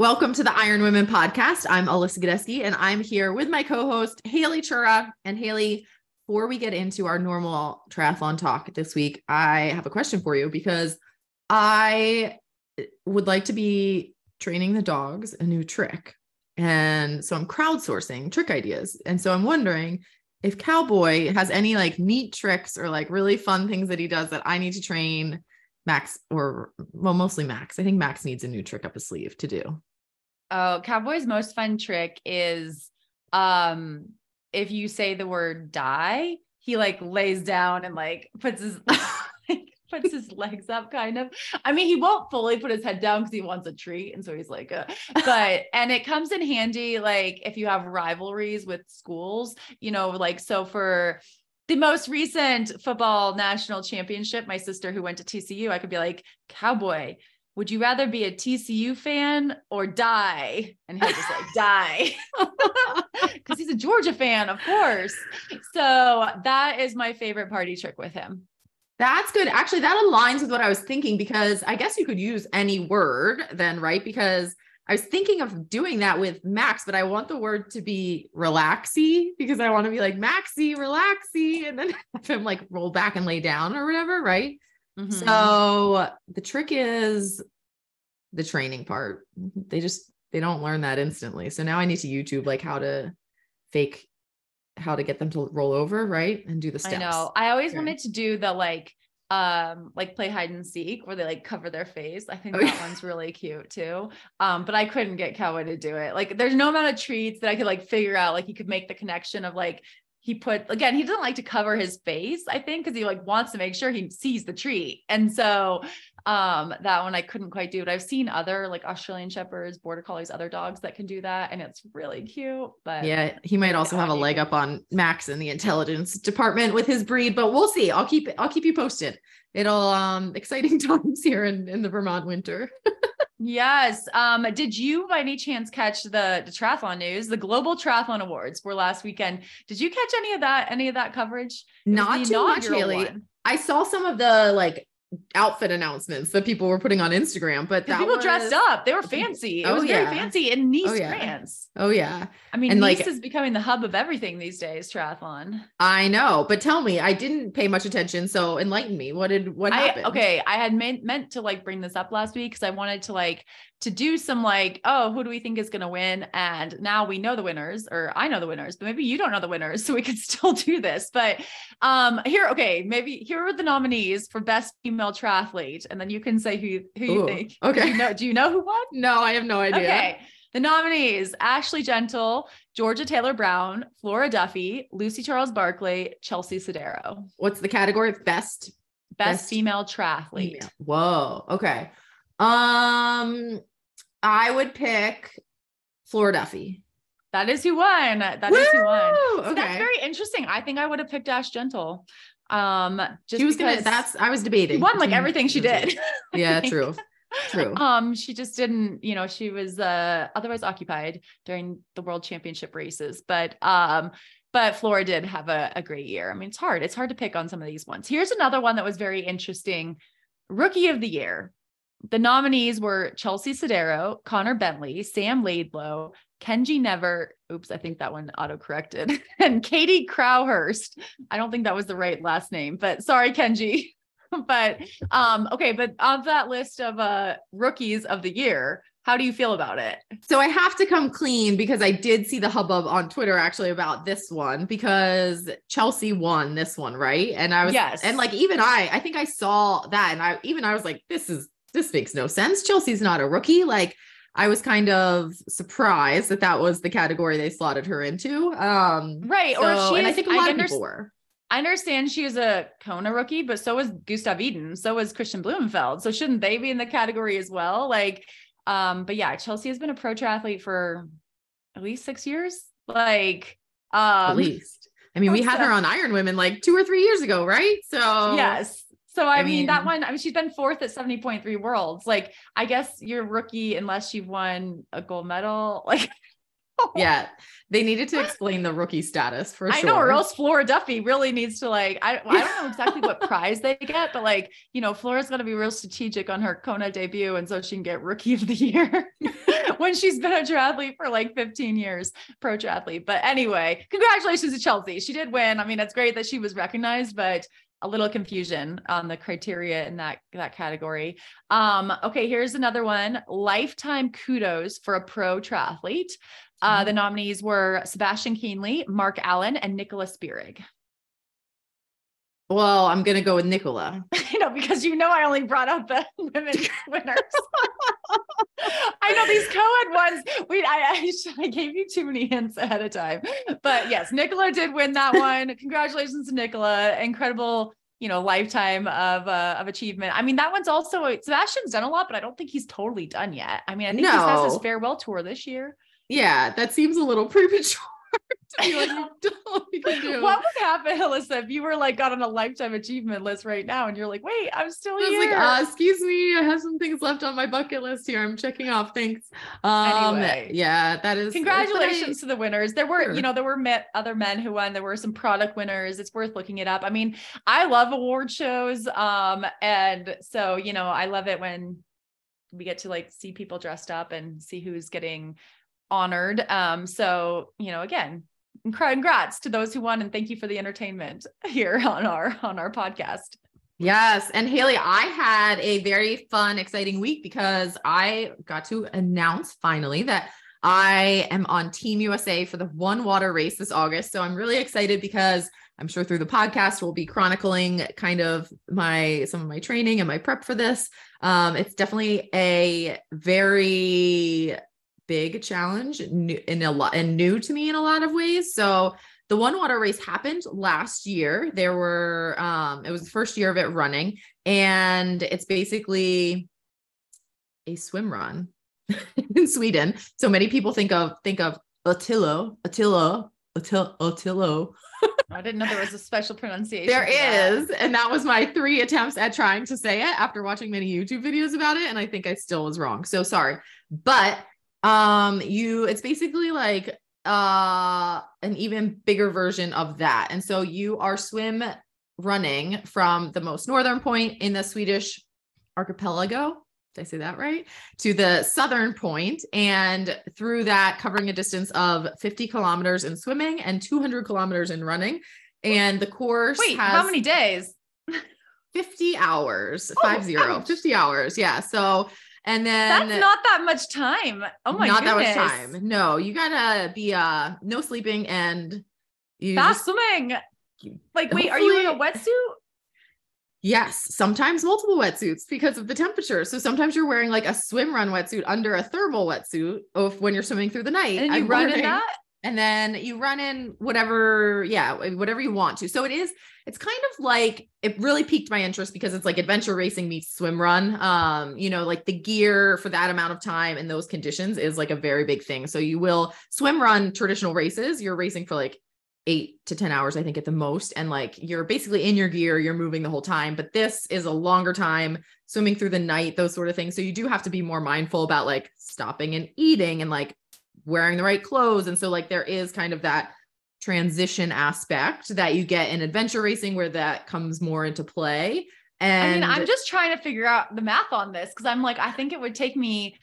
Welcome to the Iron Women podcast. I'm Alyssa Godesky, and I'm here with my co-host Haley Chura. And Haley, before we get into our normal triathlon talk this week, I have a question for you because I would like to be training the dogs a new trick. And so I'm crowdsourcing trick ideas. And so I'm wondering if Cowboy has any like neat tricks or like really fun things that he does that I need to train Max or well, mostly Max. I think Max needs a new trick up his sleeve to do. Oh, Cowboy's most fun trick is um if you say the word die, he like lays down and like puts his puts his legs up kind of. I mean, he won't fully put his head down because he wants a treat. And so he's like, uh, but and it comes in handy like if you have rivalries with schools, you know, like so for the most recent football national championship, my sister who went to TCU, I could be like, Cowboy, would you rather be a TCU fan or die? And he'll just like die because he's a Georgia fan, of course. So that is my favorite party trick with him. That's good. Actually, that aligns with what I was thinking because I guess you could use any word then, right? Because I was thinking of doing that with Max, but I want the word to be relaxy because I want to be like Maxy, relaxy, and then have him like roll back and lay down or whatever, right? Mm-hmm. So the trick is the training part. They just they don't learn that instantly. So now I need to YouTube like how to fake how to get them to roll over, right? And do the steps. I know. I always wanted to do the like um like play hide and seek where they like cover their face. I think oh, that one's really cute too. Um but I couldn't get Cowboy to do it. Like there's no amount of treats that I could like figure out like he could make the connection of like he put again he doesn't like to cover his face i think because he like wants to make sure he sees the treat and so um that one i couldn't quite do but i've seen other like australian shepherds border collies other dogs that can do that and it's really cute but yeah he might also have a leg up on max in the intelligence department with his breed but we'll see i'll keep i'll keep you posted it'll um exciting times here in in the vermont winter Yes. Um, did you by any chance catch the, the triathlon news? The Global Triathlon Awards were last weekend. Did you catch any of that? Any of that coverage? Not too much, really. One. I saw some of the like outfit announcements that people were putting on Instagram, but people was... dressed up. They were fancy. It oh, was yeah. very fancy in Nice, oh, yeah. France. Oh yeah. I mean, and Nice like, is becoming the hub of everything these days. Triathlon. I know, but tell me, I didn't pay much attention. So enlighten me. What did what happened? Okay, I had meant meant to like bring this up last week because I wanted to like to do some like, oh, who do we think is going to win? And now we know the winners, or I know the winners, but maybe you don't know the winners, so we could still do this. But um, here, okay, maybe here are the nominees for best female triathlete, and then you can say who who you think. Okay, do you know? Do you know who won? No, I have no idea. Okay. The nominees Ashley Gentle, Georgia Taylor Brown, Flora Duffy, Lucy Charles Barclay, Chelsea Sodaro. What's the category? Best best, best female triathlete. Female. Whoa. Okay. Um I would pick Flora Duffy. That is who won. That Woo! is who won. So okay. That's very interesting. I think I would have picked Ash Gentle. Um, just she was gonna. That's I was debating. She won like everything she did. Yeah, true. True. Um, she just didn't, you know, she was uh otherwise occupied during the world championship races. But um, but Flora did have a, a great year. I mean, it's hard. It's hard to pick on some of these ones. Here's another one that was very interesting. Rookie of the year. The nominees were Chelsea Sodaro, Connor Bentley, Sam Laidlow, Kenji Never. Oops, I think that one auto corrected, and Katie Crowhurst. I don't think that was the right last name, but sorry, Kenji. but um, okay, but of that list of uh rookies of the year, how do you feel about it? So I have to come clean because I did see the hubbub on Twitter actually about this one because Chelsea won this one, right? And I was yes, and like even I, I think I saw that, and I even I was like, this is this makes no sense. Chelsea's not a rookie. Like I was kind of surprised that that was the category they slotted her into. Um, right. So, or she, and I think a lot I of people were. I understand she was a Kona rookie, but so was Gustav Iden. so was Kristian Blummenfelt. So shouldn't they be in the category as well? Like, um, but yeah, Chelsea has been a pro triathlete for at least six years. Like, At um, least. I mean, we had her on Iron Women like two or three years ago, right? So yes. So I, I mean, that one, I mean, she's been fourth at 70.3 worlds. Like, I guess you're rookie unless you've won a gold medal. Like, yeah, they needed to explain the rookie status for I sure. know, or else Flora Duffy really needs to like, I, I don't know exactly what prize they get, but like, you know, Flora's going to be real strategic on her Kona debut. And so she can get rookie of the year when she's been a triathlete for like 15 years, pro triathlete. But anyway, congratulations to Chelsea. She did win. I mean, it's great that she was recognized, but a little confusion on the criteria in that that category. Um, okay, here's another one. Lifetime kudos for a pro triathlete. Uh, the nominees were Sebastian Kienle, Mark Allen, and Nicola Spirig. Well, I'm gonna go with Nicola. you know, because you know I only brought up the women winners. I know these co-ed ones. We I, I I gave you too many hints ahead of time. But yes, Nicola did win that one. Congratulations to Nicola. Incredible, you know, lifetime of uh, of achievement. I mean, that one's also Sebastian's done a lot, but I don't think he's totally done yet. I mean, I think he has his farewell tour this year. Yeah, that seems a little premature to like, you don't you can do. What would happen, Alyssa, if you were like got on a lifetime achievement list right now and you're like, wait, I'm still I here? like, uh, excuse me, I have some things left on my bucket list here. I'm checking off. Thanks. Um, Anyway. yeah, that is Congratulations to the winners. There were, Sure. you know, there were met other men who won. There were some product winners. It's worth looking it up. I mean, I love award shows. Um, and so, you know, I love it when we get to like see people dressed up and see who's getting honored. Um, so, you know, again, congrats to those who won and thank you for the entertainment here on our on our podcast. Yes. And Haley, I had a very fun, exciting week because I got to announce finally that I am on Team USA for the One Water race this August. So I'm really excited because I'm sure through the podcast we'll be chronicling kind of my some of my training and my prep for this. Um, it's definitely a very big challenge in a lot and new to me in a lot of ways. So the one water race happened last year. There were um it was the first year of it running and it's basically a swim run in Sweden. So many people think of think of Otillo, Otillo, Otillo, Otillo. I didn't know there was a special pronunciation. There is, and that was my three attempts at trying to say it after watching many YouTube videos about it, and I think I still was wrong. So sorry, but um, you, it's basically like uh an even bigger version of that, and so you are swim running from the most northern point in the Swedish archipelago. Did I say that right? To the southern point, and through that, covering a distance of 50 kilometers in swimming and 200 kilometers in running. And the course Wait, how many days? 50 hours, Oh, five zero, ouch. 50 hours. Yeah. So, and then That's not that much time. Oh my god. not goodness. that much time. No, you gotta be uh no sleeping and you Fast swimming. Like, wait, are you in a wetsuit? yes, sometimes multiple wetsuits because of the temperature. So sometimes you're wearing like a swim run wetsuit under a thermal wetsuit of when you're swimming through the night. And you I'm run in that? And then you run in whatever yeah whatever you want to so it is it's kind of like it really piqued my interest because it's like adventure racing meets swim run um you know like the gear for that amount of time in those conditions is like a very big thing so you will swim run traditional races you're racing for like eight to 10 hours, I think, at the most. And like you're basically in your gear, you're moving the whole time. But this is a longer time, swimming through the night, those sort of things. So you do have to be more mindful about like stopping and eating and like wearing the right clothes. And so, like, there is kind of that transition aspect that you get in adventure racing where that comes more into play. And I mean, I'm just trying to figure out the math on this because I'm like, I think it would take me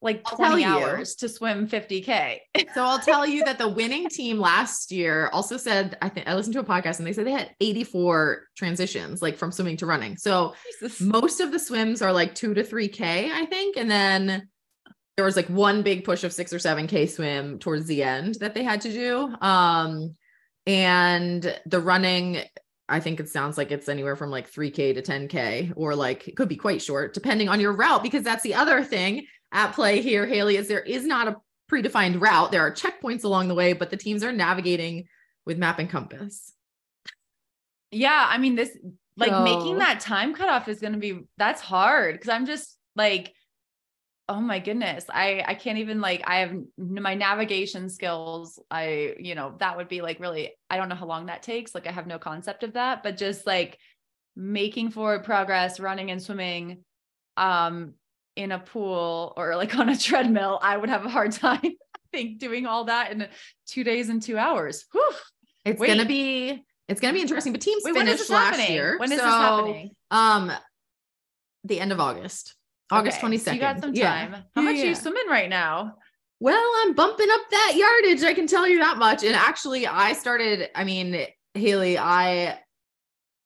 like 20 hours to swim 50K. So I'll tell you that the winning team last year also said, I think I listened to a podcast and they said they had 84 transitions, like from swimming to running. So Jesus. most of the swims are like two to three K, I think. And then there was like one big push of six or seven K swim towards the end that they had to do. Um, and the running, I think it sounds like it's anywhere from like 3K to 10K, or like it could be quite short, depending on your route, because that's the other thing at play here, Haley, is there is not a predefined route. There are checkpoints along the way, but the teams are navigating with map and compass. Yeah, I mean, this like So- making that time cutoff is going to be that's hard because I'm just like, oh my goodness i i can't even like i have my navigation skills i you know that would be like really i don't know how long that takes like i have no concept of that but just like making forward progress running and swimming um in a pool or like on a treadmill i would have a hard time i think doing all that in two days and two hours Whew. It's Wait. gonna be it's gonna be interesting. But teams Wait, when is finished this last happening? year. When is so, this happening? Um, the end of August, August Okay, twenty so you got some time how much are you swimming right now Well, I'm bumping up that yardage. I can tell you that much. And actually, I started. I mean, Haley, I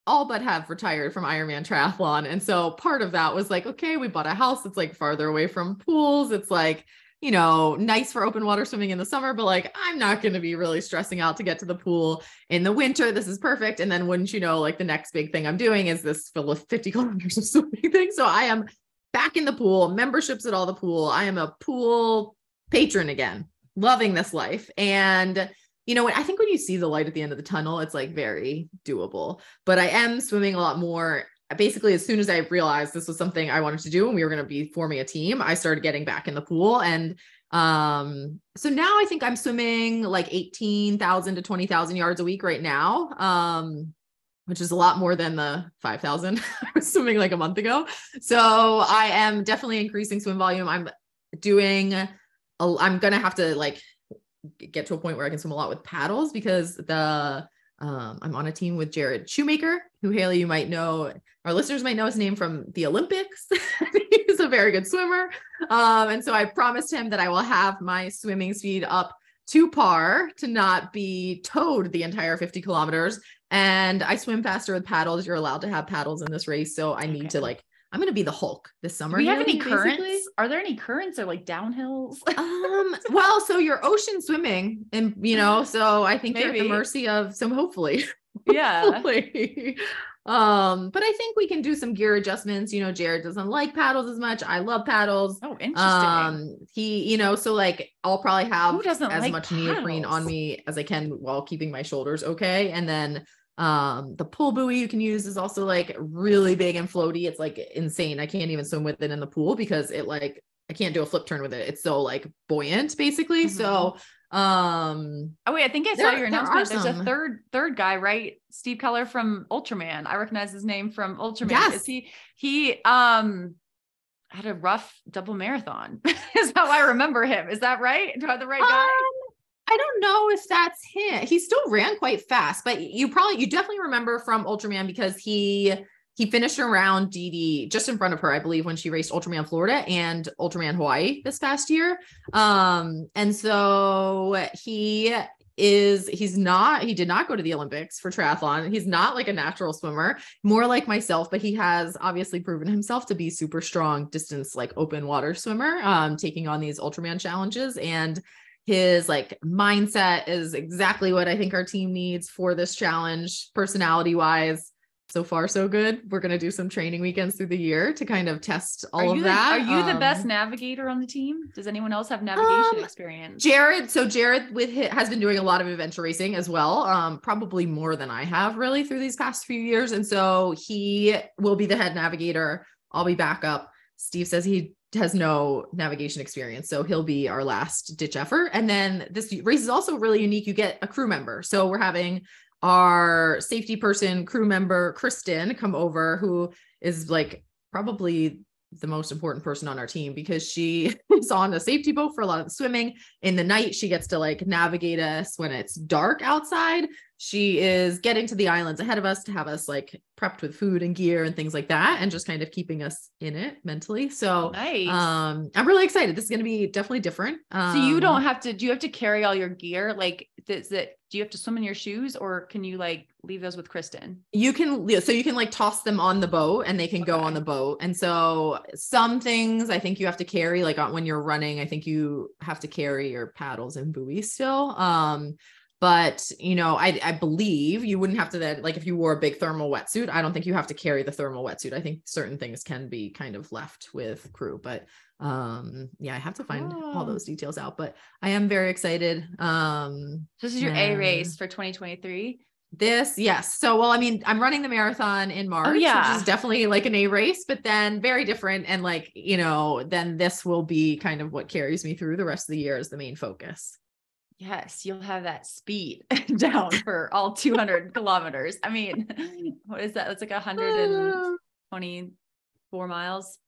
all but have retired from Ironman triathlon, and so part of that was like, okay, we bought a house that's like farther away from pools. It's like you know, nice for open water swimming in the summer, but like I'm not going to be really stressing out to get to the pool in the winter. This is perfect. And then wouldn't you know, like the next big thing I'm doing is this full of 50 kilometers of swimming thing. So I am back in the pool, memberships at all the pool. I am a pool patron again, loving this life. And you know, I think when you see the light at the end of the tunnel, it's like very doable. But I am swimming a lot more basically as soon as I realized this was something I wanted to do and we were going to be forming a team, I started getting back in the pool. And um, so now I think I'm swimming like 18,000 to 20,000 yards a week right now. Um, which is a lot more than the 5,000 I was swimming like a month ago. So I am definitely increasing swim volume. I'm doing, a, I'm going to have to like get to a point where I can swim a lot with paddles because the, um, I'm on a team with Jared Shoemaker, who Haley, you might know, our listeners might know his name from the Olympics. He's a very good swimmer. Um, and so I promised him that I will have my swimming speed up to par to not be towed the entire 50 kilometers. And I swim faster with paddles. You're allowed to have paddles in this race. So I need Okay. to like, I'm going to be the Hulk this summer. Do we have any currents? basically. Are there any currents or like downhills? um well so you're ocean swimming and you know so i think you're at the mercy of some hopefully yeah. hopefully. um but i think we can do some gear adjustments you know jared doesn't like paddles as much i love paddles Oh, interesting. um he you know so like i'll probably have Who doesn't as like much neoprene on me as i can while keeping my shoulders okay and then um the pull buoy you can use is also like really big and floaty it's like insane i can't even swim with it in the pool because it like i can't do a flip turn with it it's so like buoyant basically so um oh wait, I think I saw there- your there announcement. are There's a third third guy, right? Steve Keller from Ultraman. I recognize his name from Ultraman. Yes. Is he he um had a rough double marathon? is how I remember him. Is that right? Do I have the right guy? Um, I don't know if that's him. He still ran quite fast, but you probably you definitely remember from Ultraman because he he finished around DD just in front of her, I believe, when she raced Ultraman Florida and Ultraman Hawaii this past year. Um, and so he is he's not he did not go to the Olympics for triathlon. He's not like a natural swimmer, more like myself, but he has obviously proven himself to be super strong distance like open water swimmer, um, taking on these Ultraman challenges and his like mindset is exactly what I think our team needs for this challenge, personality wise. So far, so good. We're gonna do some training weekends through the year to kind of test all of you that. The, are you the best Um, navigator on the team? Does anyone else have navigation Um, experience? Jared, so Jared with hi- has been doing a lot of adventure racing as well, um, probably more than I have really through these past few years, and so he will be the head navigator. I'll be backup. Steve says he has no navigation experience, so he'll be our last ditch effort. And then this race is also really unique. You get a crew member, so we're having our safety person, crew member Kristen, come over, who is like probably the most important person on our team because she is on a safety boat for a lot of the swimming. In the night, she gets to like navigate us when it's dark outside. She is getting to the islands ahead of us to have us like prepped with food and gear and things like that, and just kind of keeping us in it mentally. So, nice. um, I'm really excited. This is going to be definitely different. Um, so you don't have to. Do you have to carry all your gear? Like, does it? Do you have to swim in your shoes, or can you like leave those with Kristen? you can so you can like toss them on the boat and they can go on the boat and so some things i think you have to carry like when you're running i think you have to carry your paddles and buoys still um but you know I, I believe you wouldn't have to then like if you wore a big thermal wetsuit i don't think you have to carry the thermal wetsuit i think certain things can be kind of left with crew but um yeah i have to find all Oh. those details out but i am very excited um this is your A race for 2023. This, yes. So, well, I mean, I'm running the marathon in March, yeah. which is definitely like an A race, but then very different. And like, you know, then this will be kind of what carries me through the rest of the year as the main focus. Yes, you'll have that speed down for all 200 kilometers. I mean, what is that? That's like 124 ah. miles.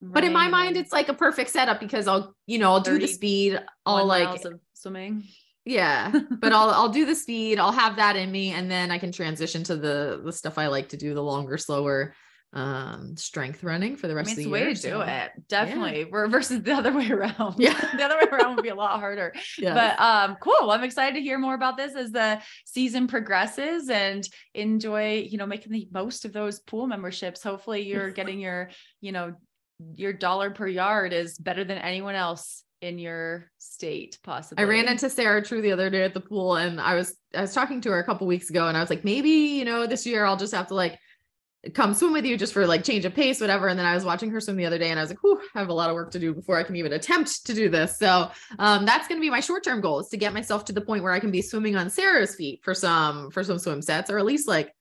But in my mind, it's like a perfect setup because I'll, you know, I'll do the speed. I'll like, swimming. yeah, but I'll, I'll do the speed. I'll have that in me. And then I can transition to the, the stuff I like to do, the longer, slower, um, strength running for the I rest mean, of the way year. to do it. Definitely. We're versus the other way around. Yeah. the other way around would be a lot harder. yes. But um, cool. Well, I'm excited to hear more about this as the season progresses and enjoy, you know, making the most of those pool memberships. Hopefully you're getting your, you know, your dollar per yard is better than anyone else in your state, possibly. I ran into Sarah True the other day at the pool and I was I was talking to her a couple weeks ago and I was like, maybe, you know, this year I'll just have to like come swim with you just for like change of pace, whatever. And then I was watching her swim the other day and I was like, whew, I have a lot of work to do before I can even attempt to do this. So um, that's gonna be my short-term goal is to get myself to the point where I can be swimming on Sarah's feet for some for some swim sets, or at least like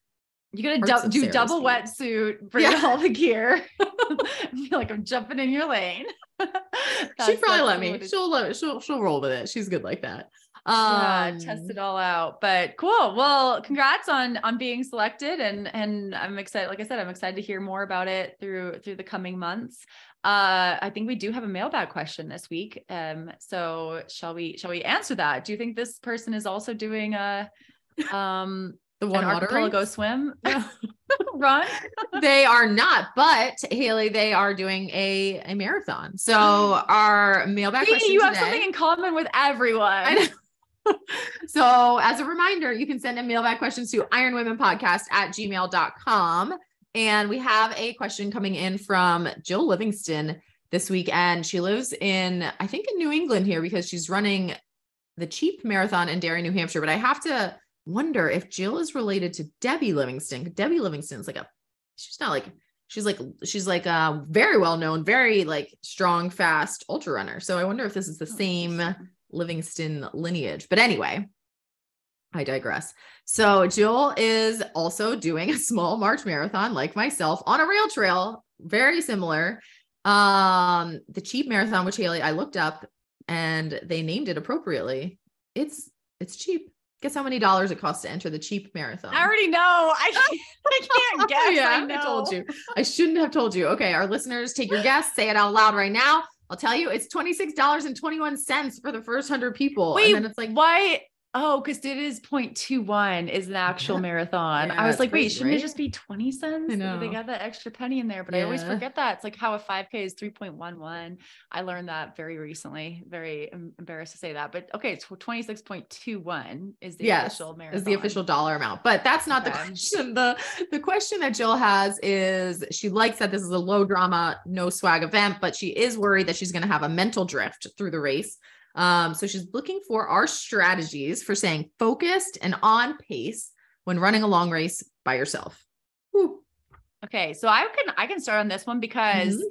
You're gonna of do Sarah's double feet. wetsuit, bring Yeah. all the gear. I feel like I'm jumping in your lane. she'd probably let me. She'll she'll she'll roll with it. She's good like that. Yeah, Um, test it all out. But cool. Well, congrats on on being selected, and and I'm excited. Like I said, I'm excited to hear more about it through through the coming months. Uh, I think we do have a mailbag question this week. Um, so shall we shall we answer that? Do you think this person is also doing a um the one archipelago race? swim run? they are not, but Haley, they are doing a, a marathon. So our mailbag See, question you have something in common with everyone. So as a reminder, you can send in mailbag questions to ironwomenpodcast at gmail.com. And we have a question coming in from Jill Livingston this week. And she lives in, I think in New England here because she's running the cheap marathon in Derry, New Hampshire. But I have to wonder if Jill is related to Debbie Livingston. Debbie Livingston's like a, she's not like, she's like, she's like a very well known, very like strong, fast ultra runner. So I wonder if this is the oh, same Livingston lineage. But anyway, I digress. So Jill is also doing a small March marathon like myself on a rail trail, very similar. Um, the cheap marathon, which Haley, I looked up and they named it appropriately. It's it's cheap. Guess how many dollars it costs to enter the cheap marathon? I already know. I can't, I can't guess. yeah, I, know. told you. I shouldn't have told you. Okay, our listeners, take your guess. Say it out loud right now. I'll tell you, it's twenty six dollars and twenty one cents for the first hundred people. Wait, and then it's like why? Oh, because it is 0.21 is an actual Yeah. marathon. Yeah, I was like, wait, shouldn't right? it just be 20 cents? They got that extra penny in there, but I always forget that. It's like how a 5K is 3.11. I learned that very recently. Very embarrassed to say that, but okay, it's 26.21 is the yes, official marathon. is the official dollar amount. But that's not the question. The the question that Jill has is she likes that this is a low drama, no swag event, but she is worried that she's going to have a mental drift through the race. Um, so she's looking for our strategies for staying focused and on pace when running a long race by yourself. Whew. Okay, so I can I can start on this one because Mhm.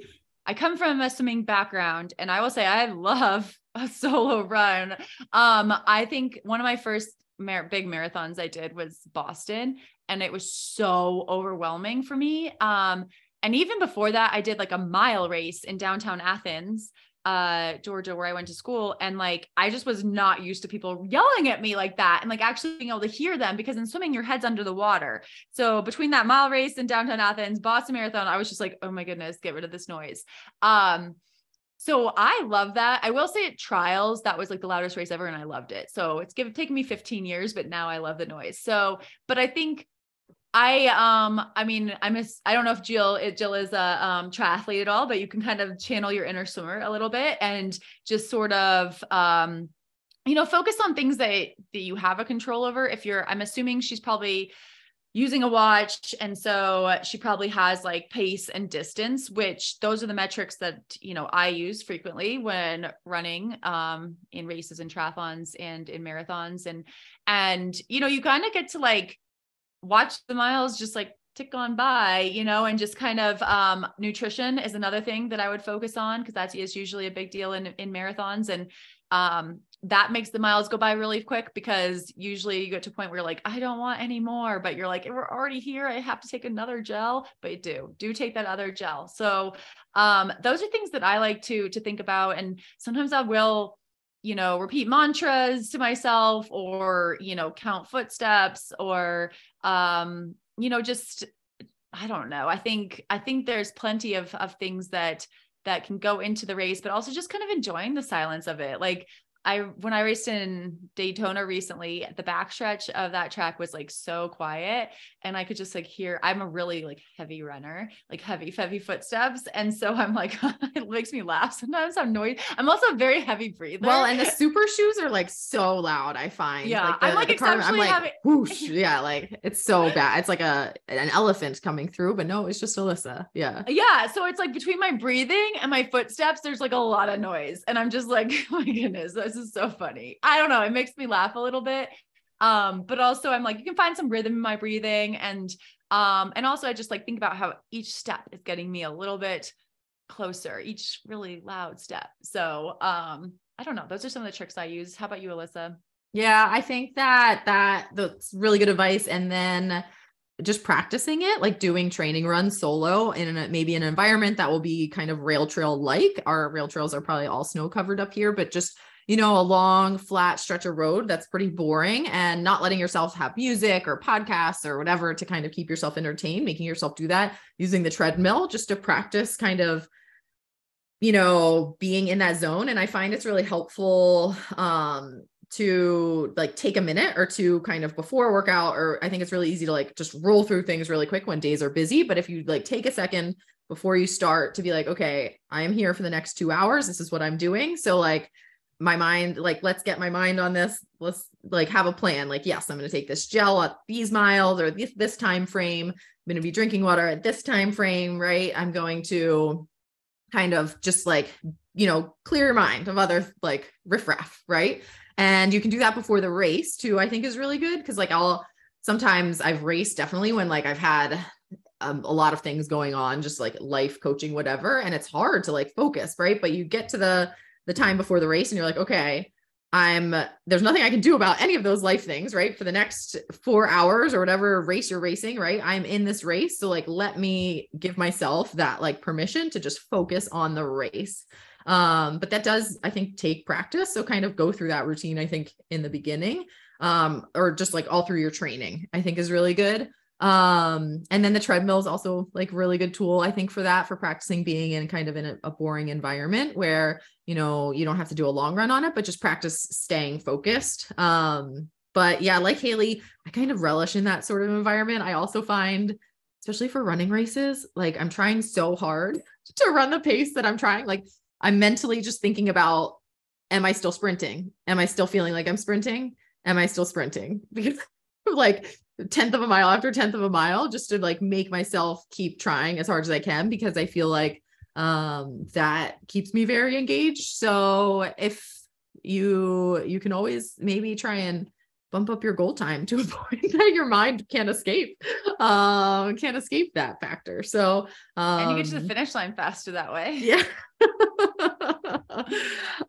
I come from a swimming background and I will say I love a solo run. Um, I think one of my first mar- big marathons I did was Boston and it was so overwhelming for me. Um, and even before that, I did like a mile race in downtown Athens, uh, Georgia, where I went to school. And like, I just was not used to people yelling at me like that and like actually being able to hear them because in swimming, your head's under the water. So between that mile race in downtown Athens, Boston Marathon, I was just like, oh my goodness, get rid of this noise. Um, so I love that. I will say at trials, that was like the loudest race ever, and I loved it. So it's given taken me 15 years, but now I love the noise. So, but I think I um I mean I'm I don't know if Jill it, Jill is a um triathlete at all, but you can kind of channel your inner swimmer a little bit and just sort of um you know focus on things that that you have a control over. If you're I'm assuming she's probably using a watch and so she probably has like pace and distance which those are the metrics that you know i use frequently when running um in races and triathlons and in marathons and and you know you kind of get to like watch the miles just like tick on by you know and just kind of um nutrition is another thing that i would focus on because that is usually a big deal in in marathons and um that makes the miles go by really quick because usually you get to a point where you're like, I don't want any more, but you're like, we're already here. I have to take another gel, but you do, do take that other gel. So um, those are things that I like to to think about. And sometimes I will, you know, repeat mantras to myself or, you know, count footsteps or um, you know, just I don't know. I think I think there's plenty of of things that that can go into the race, but also just kind of enjoying the silence of it. Like I when I raced in Daytona recently, the backstretch of that track was like so quiet and I could just like hear I'm a really like heavy runner, like heavy heavy footsteps and so I'm like it makes me laugh sometimes I'm noisy. I'm also a very heavy breather. Well, and the super shoes are like so loud, I find. Yeah, like the, I'm like car- I'm like having- whoosh, yeah, like it's so bad. It's like a an elephant coming through, but no, it's just Alyssa. Yeah. yeah so it's like between my breathing and my footsteps there's like a lot of noise and i'm just like oh my goodness this is so funny. I don't know it makes me laugh a little bit. Um but also i'm like you can find some rhythm in my breathing and um and also i just like think about how each step is getting me a little bit closer each really loud step. So um i don't know those are some of the tricks i use. How about you alyssa? Yeah, I think that that that's really good advice. And then just practicing it, like doing training runs solo in a, maybe an environment that will be kind of rail trail like. Our rail trails are probably all snow covered up here, but just you know, a long flat stretch of road that's pretty boring and not letting yourself have music or podcasts or whatever to kind of keep yourself entertained, making yourself do that using the treadmill just to practice kind of you know being in that zone. And i find it's really helpful um to like take a minute or two kind of before a workout or i think it's really easy to like just roll through things really quick when days are busy. But if you like take a second before you start to be like okay i am here for the next 2 hours. This is what i'm doing. So like my mind like let's get my mind on this. Let's like have a plan. Like yes i'm going to take this gel at these miles or this, this time frame. I'm going to be drinking water at this time frame right? I'm going to kind of just like you know clear your mind of other like riffraff right? And you can do that before the race too i think is really good because like i'll sometimes i've raced definitely when like i've had um, a lot of things going on just like life coaching whatever and it's hard to like focus right? But you get to the the time before the race and you're like okay i'm there's nothing i can do about any of those life things right? For the next four hours or whatever race you're racing right? I'm in this race. So like let me give myself that like permission to just focus on the race. Um but that does i think take practice. So kind of go through that routine i think in the beginning um or just like all through your training i think is really good um and then the treadmill is also like really good tool i think for that for practicing being in kind of in a, a boring environment where you know you don't have to do a long run on it but just practice staying focused. Um but yeah like haley i kind of relish in that sort of environment. I also find especially for running races like i'm trying so hard to run the pace that i'm trying. Like i'm mentally just thinking about am i still sprinting? Am i still feeling like i'm sprinting? Am i still sprinting? Because like tenth of a mile after tenth of a mile just to like make myself keep trying as hard as I can because I feel like um that keeps me very engaged. So if you you can always maybe try and bump up your goal time to a point that your mind can't escape um can't escape that factor. So um and you get to the finish line faster that way. Yeah.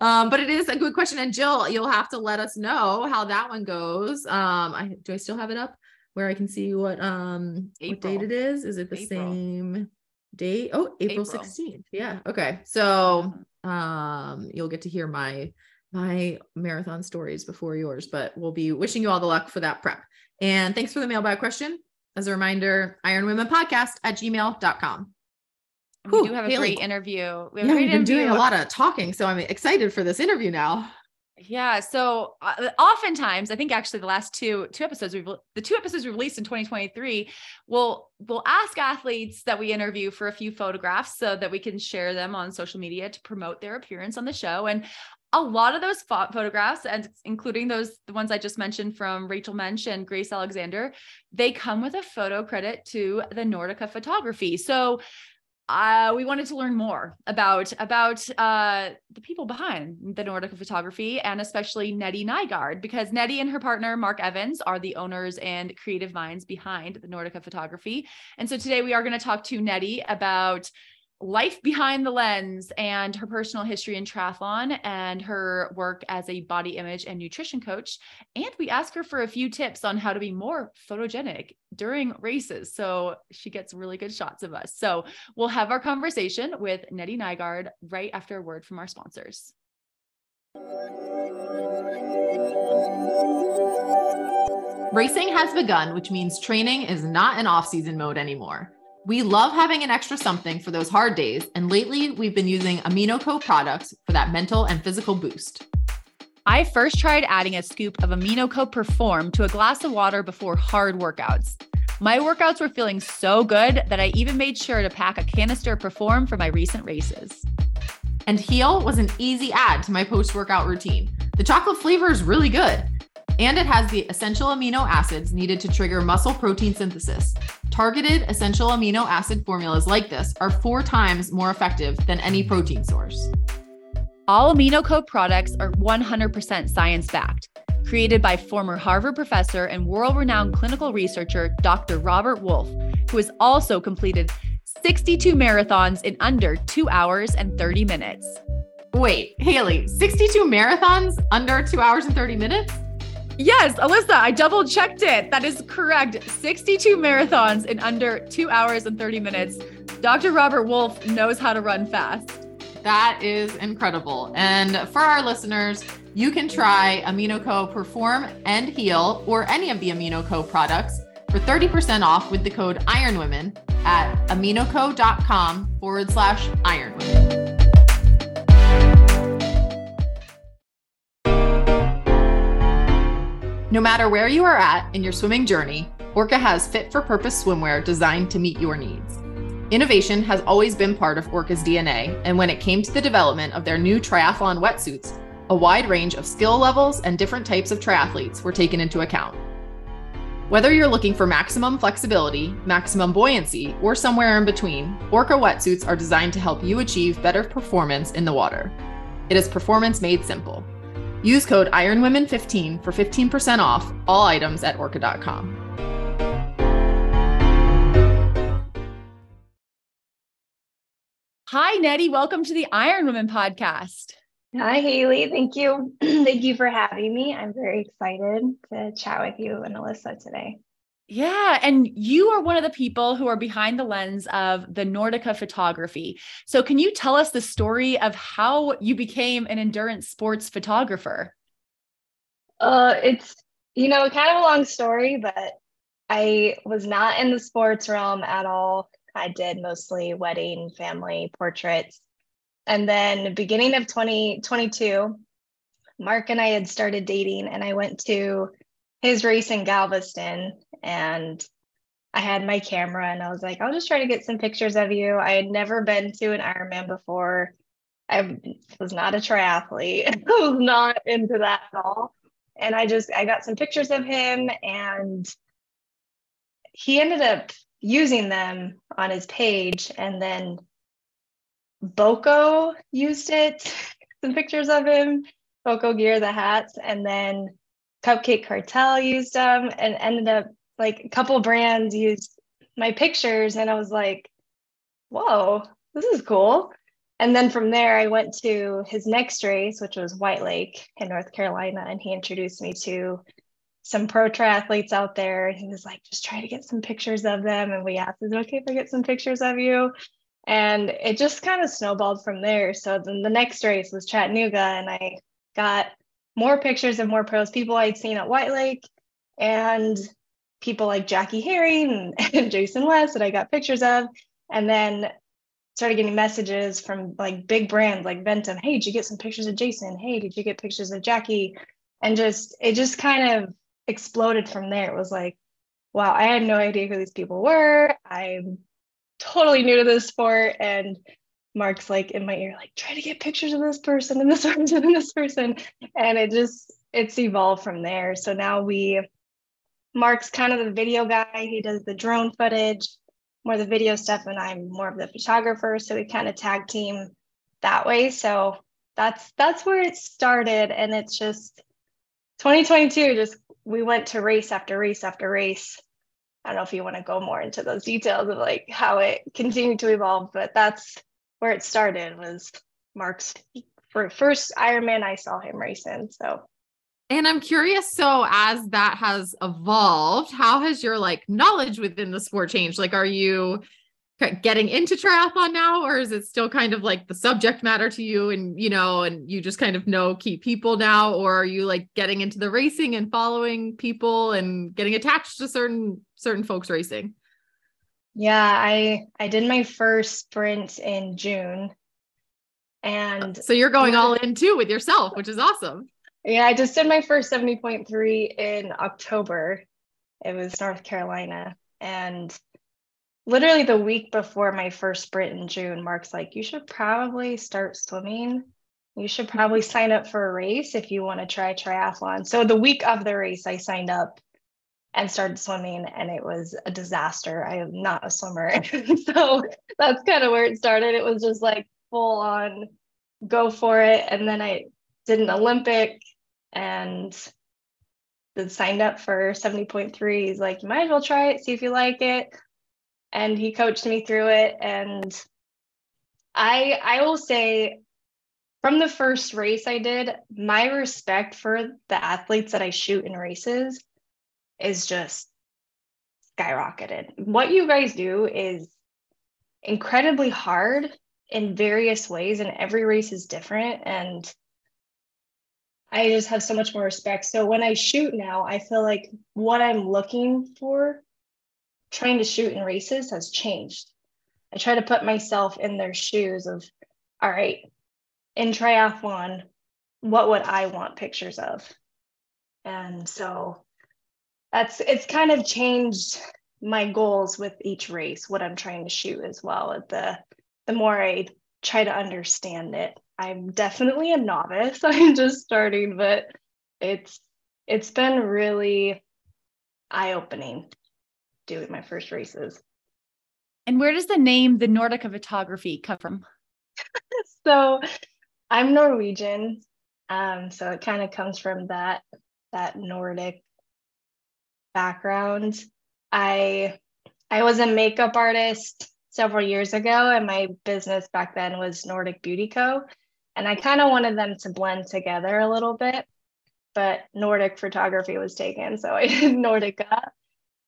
Um but it is a good question and jill you'll have to let us know how that one goes. Um i do i still have it up where i can see what um what date it is. Is it the April. same date? Oh april, April. 16th yeah. Okay. So um you'll get to hear my my marathon stories before yours but we'll be wishing you all the luck for that prep. And thanks for the mailbag question. As a reminder iron women podcast at gmail.com And we Whew, do have a Haley. great interview. We have yeah a great we've been doing a lot of talking so i'm excited for this interview now Yeah. So uh, oftentimes, I think actually the last two two episodes we've the two episodes we released in 2023, we'll we'll ask athletes that we interview for a few photographs so that we can share them on social media to promote their appearance on the show. And a lot of those pho- photographs, and including those the ones I just mentioned from Rachel Mensch and Grace Alexander, they come with a photo credit to the Nordica Photography. So uh, we wanted to learn more about about uh, the people behind the Nordica photography and especially Nettey Nygard because Nettey and her partner Mark Evans are the owners and creative minds behind the Nordica photography. And so today we are going to talk to Nettey about life behind the lens and her personal history in triathlon and her work as a body image and nutrition coach. And we ask her for a few tips on how to be more photogenic during races. So she gets really good shots of us. So we'll have our conversation with Nettey Nygard right after a word from our sponsors. Racing has begun, which means training is not in off season mode anymore. We love having an extra something for those hard days, and lately we've been using AminoCo products for that mental and physical boost. I first tried adding a scoop of AminoCo Perform to a glass of water before hard workouts. My workouts were feeling so good that I even made sure to pack a canister of Perform for my recent races. And Heal was an easy add to my post workout routine. The chocolate flavor is really good, and it has the essential amino acids needed to trigger muscle protein synthesis. Targeted essential amino acid formulas like this are four times more effective than any protein source. All AminoCo products are 100% science backed. Created by former Harvard professor and world renowned clinical researcher Dr. Robert Wolfe, who has also completed 62 marathons in under two hours and 30 minutes. Wait, Haley, 62 marathons under two hours and 30 minutes? Yes, Alyssa, I double checked it. That is correct. 62 marathons in under two hours and 30 minutes. Dr. Robert Wolfe knows how to run fast. That is incredible. And for our listeners, you can try AminoCo Perform and Heal or any of the AminoCo products for 30% off with the code IRONWOMEN at aminoco.com forward slash IRONWOMEN. No matter where you are at in your swimming journey, Orca has fit for purpose swimwear designed to meet your needs. Innovation has always been part of Orca's DNA, and when it came to the development of their new triathlon wetsuits, a wide range of skill levels and different types of triathletes were taken into account. Whether you're looking for maximum flexibility, maximum buoyancy, or somewhere in between, Orca wetsuits are designed to help you achieve better performance in the water. It is performance made simple. Use code IRONWOMEN15 for 15% off all items at orca.com. Hi, Nettey. Welcome to the Iron Women podcast. Hi, Haley. Thank you. Thank you for having me. I'm very excited to chat with you and Alyssa today. Yeah. And you are one of the people who are behind the lens of the Nordica photography. So, can you tell us the story of how you became an endurance sports photographer? Uh, it's, you know, kind of a long story, but I was not in the sports realm at all. I did mostly wedding, family portraits. And then, beginning of 2022, Mark and I had started dating, and I went to his race in Galveston and I had my camera and I was like, I'll just try to get some pictures of you. I had never been to an Ironman before. I was not a triathlete. I was not into that at all. And I just I got some pictures of him and he ended up using them on his page and then BOCO used it, some pictures of him, BOCO gear, the hats, and then Cupcake Cartel used them and ended up like a couple brands used my pictures and I was like, whoa, this is cool. And then from there, I went to his next race, which was White Lake in North Carolina, and he introduced me to some pro triathletes out there. And he was like, just try to get some pictures of them. And we asked, is it okay if I get some pictures of you? And it just kind of snowballed from there. So then the next race was Chattanooga, and I got more pictures of more pros, people I'd seen at White Lake, and people like Jackie Hering and, and Jason West that I got pictures of. And then started getting messages from like big brands like Ventum. Hey, did you get some pictures of Jason? Hey, did you get pictures of Jackie? And just it just kind of exploded from there. It was like, wow, I had no idea who these people were. I'm totally new to this sport. And Mark's like in my ear, like, try to get pictures of this person and this person and this person. And it just it's evolved from there. So now we Mark's kind of the video guy. He does the drone footage, more the video stuff, and I'm more of the photographer. So we kind of tag team that way. So that's that's where it started. And it's just 2022, just we went to race after race after race. I don't know if you want to go more into those details of like how it continued to evolve, but that's where it started was Mark's for first Ironman I saw him racing. So And I'm curious, so as that has evolved, how has your like knowledge within the sport changed? Like, are you getting into triathlon now, or is it still kind of like the subject matter to you and you know, and you just kind of know key people now, or are you like getting into the racing and following people and getting attached to certain certain folks racing? yeah, I I did my first sprint in June. And So you're going all in too with yourself, which is awesome. Yeah, I just did my first 70.3 in October. It was North Carolina. And literally the week before my first sprint in June, Mark's like, you should probably start swimming. You should probably sign up for a race if you want to try triathlon. So the week of the race, I signed up and started swimming, and it was a disaster. I am not a swimmer. so that's kind of where it started. It was just like full on go for it. And then I did an Olympic and then signed up for 70.3. He's like, you might as well try it, see if you like it. And he coached me through it. And I I will say from the first race I did, my respect for the athletes that I shoot in races is just skyrocketed. What you guys do is incredibly hard in various ways, and every race is different. And I just have so much more respect. So when I shoot now, I feel like what I'm looking for trying to shoot in races has changed. I try to put myself in their shoes of, all right, in triathlon, what would I want pictures of? And so that's it's kind of changed my goals with each race, what I'm trying to shoot as well. The the more I try to understand it. I'm definitely a novice. I'm just starting, but it's it's been really eye-opening doing my first races. And where does the name the Nordica photography come from? So I'm Norwegian. Um, so it kind of comes from that that Nordic background. I I was a makeup artist several years ago, and my business back then was Nordic Beauty Co. And I kind of wanted them to blend together a little bit, but Nordic photography was taken, so I did Nordica.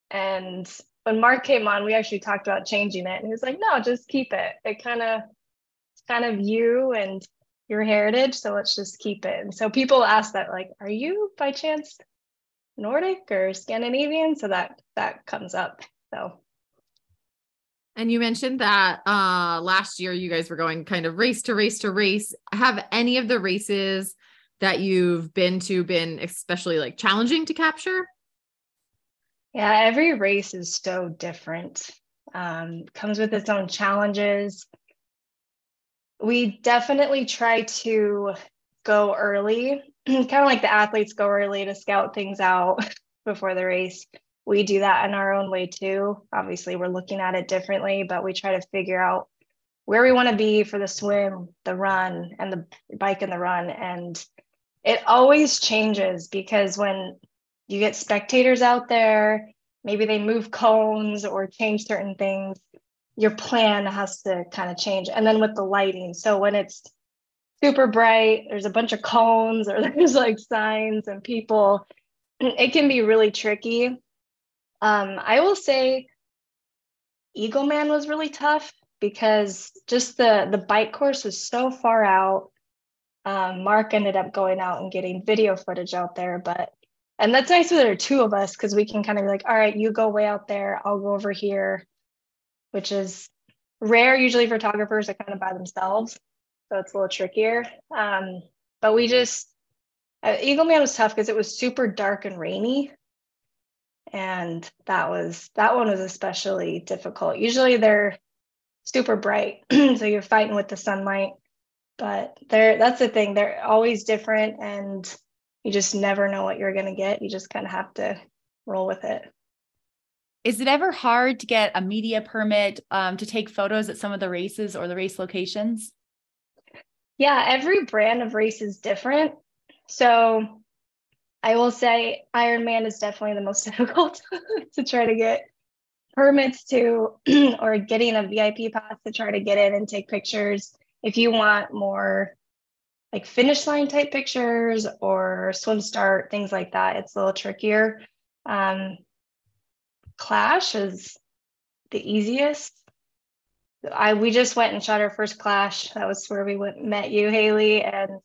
And when Mark came on, we actually talked about changing it, and he was like, "No, just keep it. It kind of, it's kind of you and your heritage, so let's just keep it." And so people ask that, like, "Are you by chance Nordic or Scandinavian?" So that that comes up. So And you mentioned that uh last year you guys were going kind of race to race to race. Have any of the races that you've been to been especially like challenging to capture? Yeah, every race is so different. Um, comes with its own challenges. We definitely try to go early, kind of like the athletes go early to scout things out before the race. We do that in our own way too. Obviously, we're looking at it differently, but we try to figure out where we want to be for the swim, the run, and the bike and the run. And it always changes because when you get spectators out there maybe they move cones or change certain things your plan has to kind of change and then with the lighting so when it's super bright there's a bunch of cones or there's like signs and people it can be really tricky um, i will say Eagleman was really tough because just the the bike course was so far out um, mark ended up going out and getting video footage out there but and that's nice that there are two of us because we can kind of be like, all right, you go way out there, I'll go over here, which is rare. Usually photographers are kind of by themselves. So it's a little trickier. Um, but we just, uh, Eagleman was tough because it was super dark and rainy. And that was, that one was especially difficult. Usually they're super bright. so you're fighting with the sunlight. But they're, that's the thing, they're always different. And you just never know what you're going to get. You just kind of have to roll with it. Is it ever hard to get a media permit um, to take photos at some of the races or the race locations? Yeah, every brand of race is different. So I will say Ironman is definitely the most difficult to try to get permits to or getting a VIP pass to try to get in and take pictures. If you want more like finish line type pictures or swim start, things like that, it's a little trickier. Um, Clash is the easiest. I we just went and shot our first Clash. That was where we went met you, Haley, and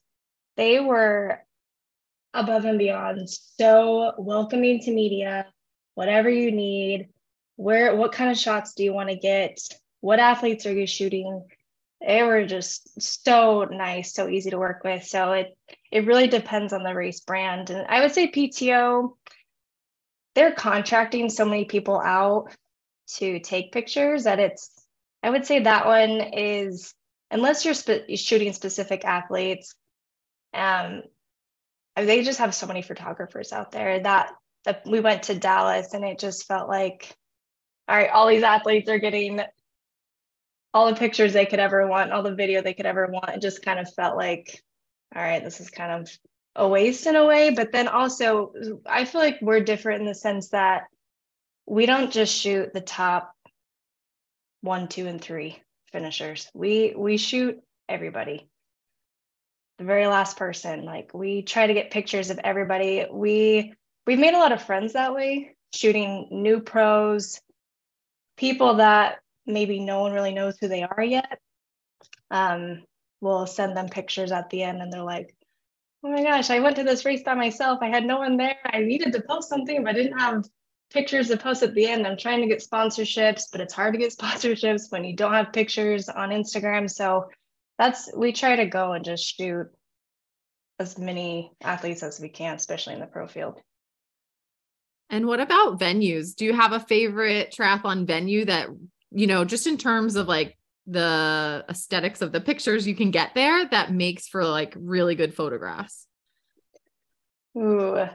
they were above and beyond so welcoming to media. Whatever you need, where what kind of shots do you want to get? What athletes are you shooting? They were just so nice, so easy to work with. So it it really depends on the race brand. And I would say PTO, they're contracting so many people out to take pictures that it's I would say that one is unless you're shooting specific athletes, um, they just have so many photographers out there that, that we went to Dallas and it just felt like, all right, all these athletes are getting all the pictures they could ever want, all the video they could ever want. It just kind of felt like, all right, this is kind of a waste in a way. But then also, I feel like we're different in the sense that we don't just shoot the top one, two, and three finishers. We we shoot everybody. The very last person. Like we try to get pictures of everybody. We we've made a lot of friends that way, shooting new pros, people that maybe no one really knows who they are yet. Um, we'll send them pictures at the end and they're like, oh my gosh, I went to this race by myself. I had no one there. I needed to post something, but I didn't have pictures to post at the end. I'm trying to get sponsorships, but it's hard to get sponsorships when you don't have pictures on Instagram. So that's we try to go and just shoot as many athletes as we can, especially in the pro field. And what about venues? Do you have a favorite triathlon venue that, you know, just in terms of like the aesthetics of the pictures you can get there that makes for like really good photographs? Ooh,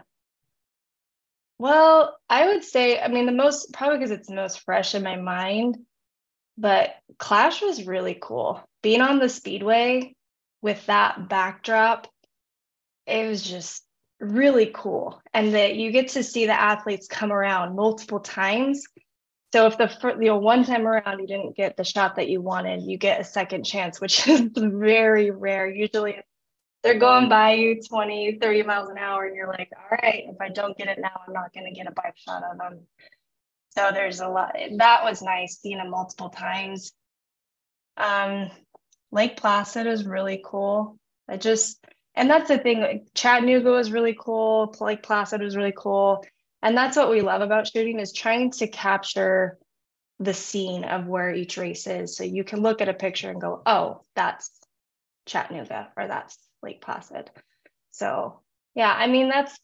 well, I would say, I mean, the most probably because it's the most fresh in my mind, but Clash was really cool. Being on the speedway with that backdrop, it was just really cool. And that you get to see the athletes come around multiple times. So if the you know one time around you didn't get the shot that you wanted, you get a second chance, which is very rare. Usually they're going by you 20, 30 miles an hour, and you're like, all right, if I don't get it now, I'm not going to get a bike shot of them. So there's a lot. That was nice seeing them multiple times. Um, Lake Placid is really cool. I just, and that's the thing. Like Chattanooga was really cool. Lake Placid was really cool, and that's what we love about shooting is trying to capture the scene of where each race is. So you can look at a picture and go, oh, that's Chattanooga, or that's Lake Placid. So yeah, I mean that's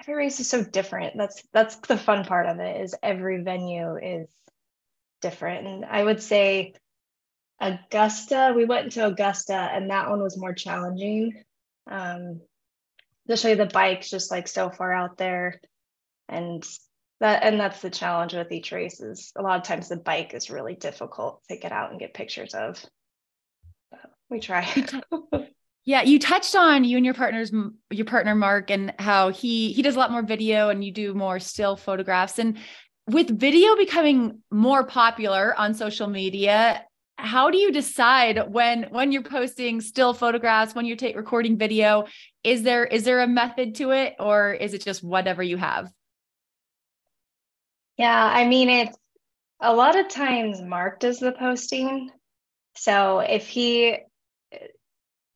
every race is so different. That's that's the fun part of it is every venue is different. And I would say Augusta, we went to Augusta and that one was more challenging. Um, especially the bike's just like so far out there. And that and that's the challenge with each race is a lot of times the bike is really difficult to get out and get pictures of. But we try. Yeah, you touched on you and your partner's your partner Mark and how he he does a lot more video and you do more still photographs and with video becoming more popular on social media how do you decide when when you're posting still photographs when you're take recording video is there is there a method to it or is it just whatever you have yeah i mean it's a lot of times mark does the posting so if he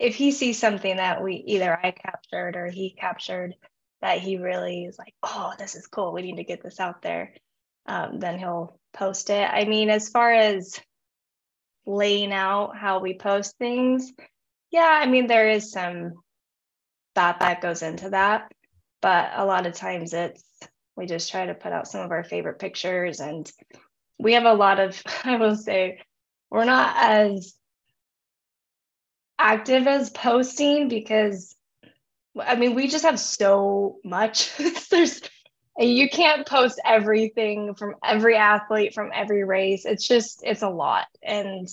if he sees something that we either I captured or he captured that he really is like, oh, this is cool. We need to get this out there. Um, then he'll post it. I mean, as far as laying out how we post things, yeah, I mean, there is some thought that goes into that. But a lot of times it's, we just try to put out some of our favorite pictures. And we have a lot of, I will say, we're not as active as posting because I mean, we just have so much. There's you can't post everything from every athlete from every race. It's just it's a lot. And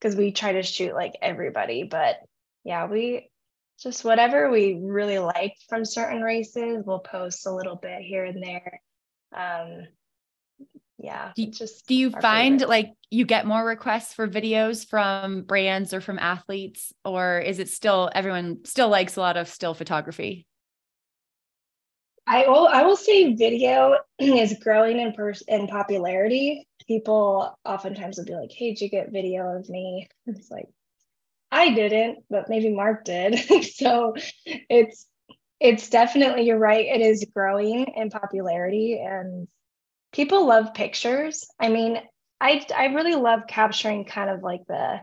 because we try to shoot like everybody, but yeah, we just whatever we really like from certain races, we'll post a little bit here and there. Um, yeah, Do- just Do you find favorite. like you get more requests for videos from brands or from athletes, or is it still everyone still likes a lot of still photography? I will I will say video is growing in pers- in popularity. People oftentimes will be like, "Hey, did you get video of me?" It's like I didn't, but maybe Mark did. so it's it's definitely you're right. It is growing in popularity and people love pictures. I mean, I I really love capturing kind of like the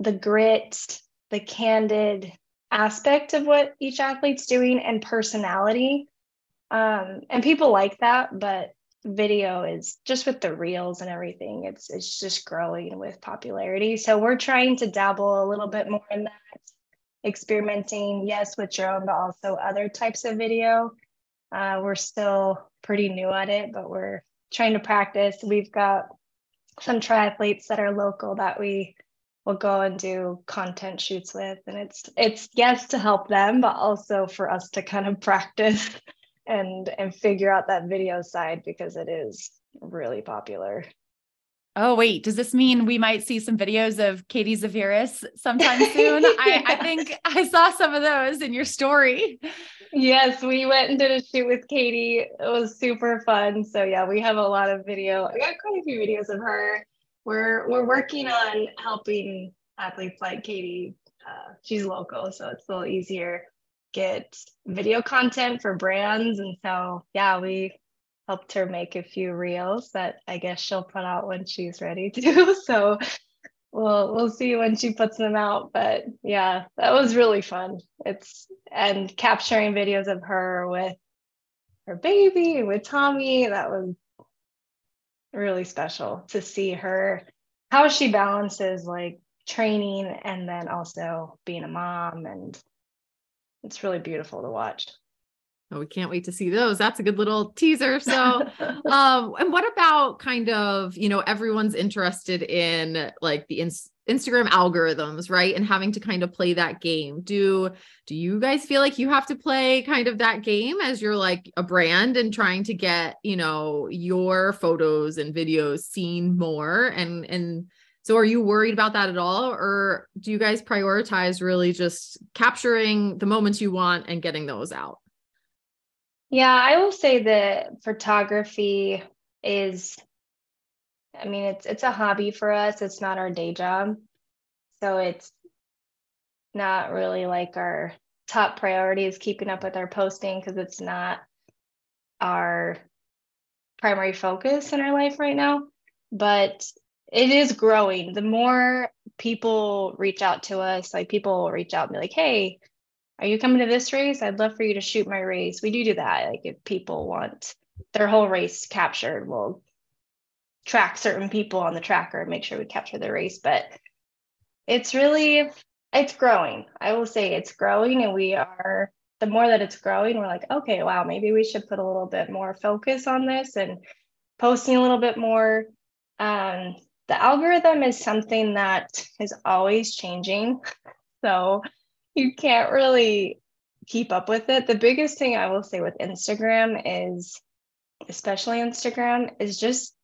the grit, the candid aspect of what each athlete's doing and personality. Um, and people like that, but video is just with the reels and everything, it's it's just growing with popularity. So we're trying to dabble a little bit more in that, experimenting, yes, with drone, but also other types of video. Uh, we're still pretty new at it, but we're trying to practice. We've got some triathletes that are local that we will go and do content shoots with and it's it's yes to help them but also for us to kind of practice and and figure out that video side because it is really popular. Oh, wait, does this mean we might see some videos of Katie Zaferes sometime soon? I, I think I saw some of those in your story. yes we went and did a shoot with katie. It was super fun. So yeah we have a lot of video i got quite a few videos of her. We're we're working on helping athletes like katie uh, she's local so it's a little easier get video content for brands. And so yeah we helped her make a few reels that i guess she'll put out when she's ready to. So we'll we'll see when she puts them out. But yeah that was really fun. It's and capturing videos of her with her baby with tommy that was really special to see her how she balances like training and then also being a mom and it's really beautiful to watch Oh, we can't wait to see those. That's a good little teaser. So, um, and what about kind of, you know, everyone's interested in like the ins- Instagram algorithms, right? And having to kind of play that game. Do do you guys feel like you have to play kind of that game as you're like a brand and trying to get, you know, your photos and videos seen more and and so are you worried about that at all or do you guys prioritize really just capturing the moments you want and getting those out? Yeah, I will say that photography is I mean it's it's a hobby for us. It's not our day job. So it's not really like our top priority is keeping up with our posting because it's not our primary focus in our life right now. But it is growing. The more people reach out to us, like people reach out and be like, hey, are you coming to this race? I'd love for you to shoot my race. We do do that. Like if people want their whole race captured, we'll track certain people on the tracker and make sure we capture the race. But it's really, it's growing. I will say it's growing and we are, the more that it's growing, we're like, okay, wow, maybe we should put a little bit more focus on this and posting a little bit more. Um, the algorithm is something that is always changing. So you can't really keep up with it. The biggest thing I will say with Instagram is, especially Instagram, is just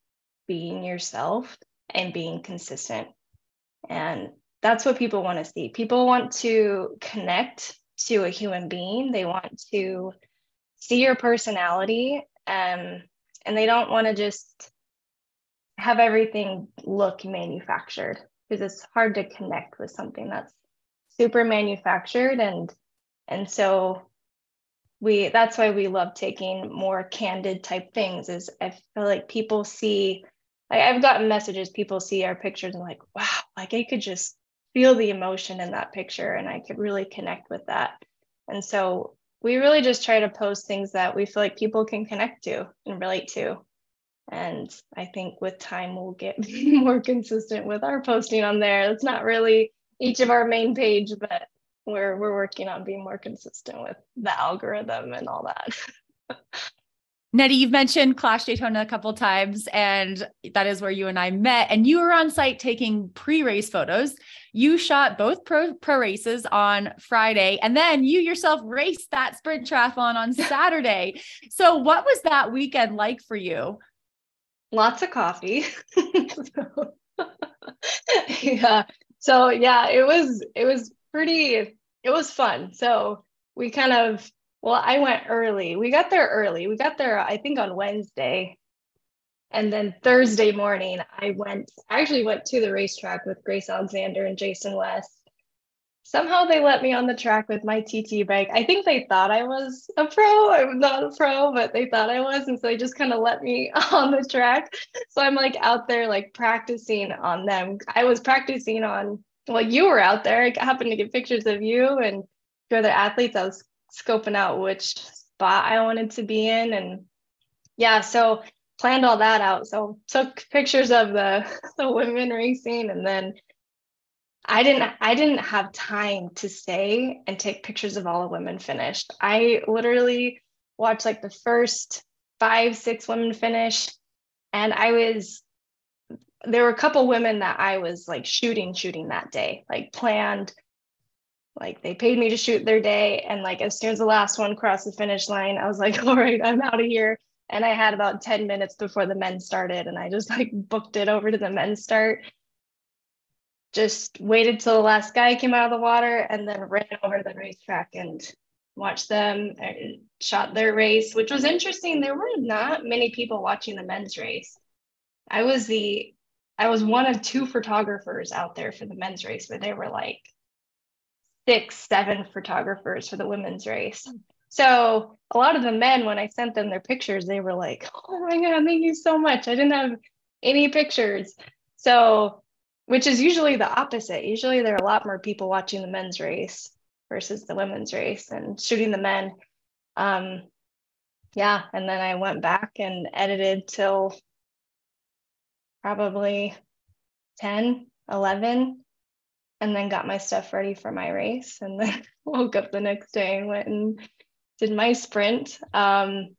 being yourself and being consistent. And that's what people want to see. People want to connect to a human being, they want to see your personality, um, and they don't want to just have everything look manufactured because it's hard to connect with something that's super manufactured. And and so we that's why we love taking more candid type things is i feel like people see like i've gotten messages people see our pictures and like wow like i could just feel the emotion in that picture and i could really connect with that. And so we really just try to post things that we feel like people can connect to and relate to and i think with time we'll get more consistent with our posting on there it's not really each of our main page but we're we're working on being more consistent with the algorithm and all that Nettey, you've mentioned Clash Daytona a couple times, and that is where you and I met. And you were on site taking pre-race photos. You shot both pro pro races on Friday, and then you yourself raced that sprint triathlon on Saturday. so, what was that weekend like for you? Lots of coffee. yeah. So yeah, it was it was pretty it was fun. So we kind of well, I went early. We got there early. We got there I think on Wednesday. And then Thursday morning, I went I actually went to the racetrack with Grace Alexander and Jason West somehow they let me on the track with my TT bike. I think they thought I was a pro. I'm not a pro, but they thought I was. And so they just kind of let me on the track. So I'm like out there, like practicing on them. I was practicing on, well, you were out there. I happened to get pictures of you and two other athletes. I was scoping out which spot I wanted to be in. And yeah, so planned all that out. So took pictures of the, the women racing and then I didn't I didn't have time to stay and take pictures of all the women finished. I literally watched like the first five, six women finish. And I was there were a couple women that I was like shooting, shooting that day, like planned. Like they paid me to shoot their day. And like as soon as the last one crossed the finish line, I was like, all right, I'm out of here. And I had about 10 minutes before the men started. And I just like booked it over to the men's start just waited till the last guy came out of the water and then ran over to the racetrack and watched them and shot their race, which was interesting. There were not many people watching the men's race. I was the I was one of two photographers out there for the men's race, but there were like six, seven photographers for the women's race. So a lot of the men, when I sent them their pictures, they were like, "Oh my god, thank you so much! I didn't have any pictures." So which is usually the opposite. Usually there are a lot more people watching the men's race versus the women's race and shooting the men. Um, yeah, and then I went back and edited till probably 10, 11, and then got my stuff ready for my race. And then woke up the next day and went and did my sprint. Um,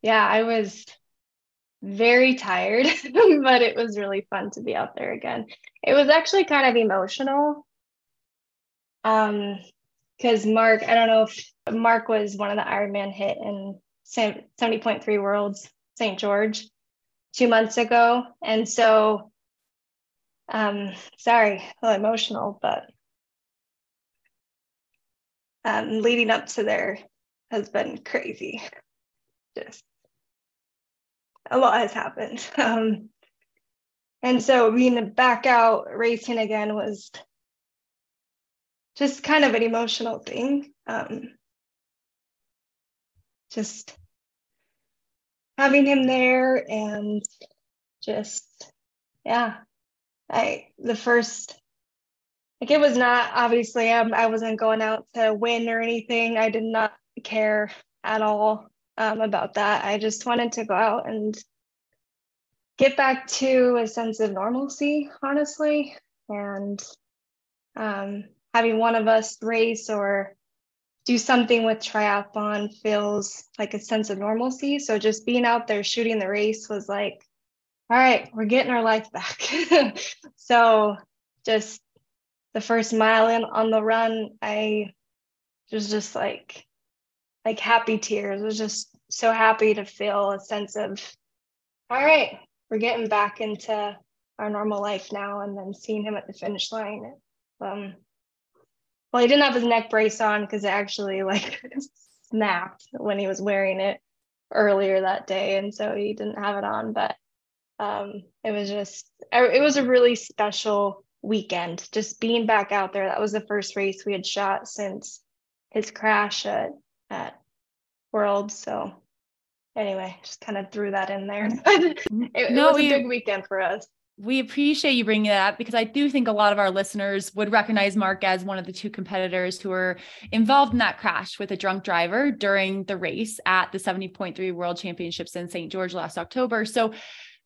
yeah, I was very tired, but it was really fun to be out there again. It was actually kind of emotional. Um, because Mark, I don't know if Mark was one of the Ironman hit in 70.3 Worlds, St. George, two months ago. And so, um, sorry, a little emotional, but um, leading up to there has been crazy. Just a lot has happened. Um, and so being back out racing again was just kind of an emotional thing. Um, just having him there and just, yeah, I, the first, like it was not obviously um, I wasn't going out to win or anything. I did not care at all um, about that. I just wanted to go out and get back to a sense of normalcy, honestly, and um, having one of us race or do something with triathlon feels like a sense of normalcy. So just being out there shooting the race was like, all right, we're getting our life back. so just the first mile in on the run, I was just like like happy tears. It was just so happy to feel a sense of, all right, we're getting back into our normal life now. And then seeing him at the finish line. Um, well, he didn't have his neck brace on because it actually like snapped when he was wearing it earlier that day, and so he didn't have it on. But um, it was just, it was a really special weekend. Just being back out there. That was the first race we had shot since his crash at at World. So anyway, just kind of threw that in there. it, it no, was a big weekend for us. We appreciate you bringing that up because I do think a lot of our listeners would recognize Mark as one of the two competitors who were involved in that crash with a drunk driver during the race at the 70.3 World Championships in St. George last October. So,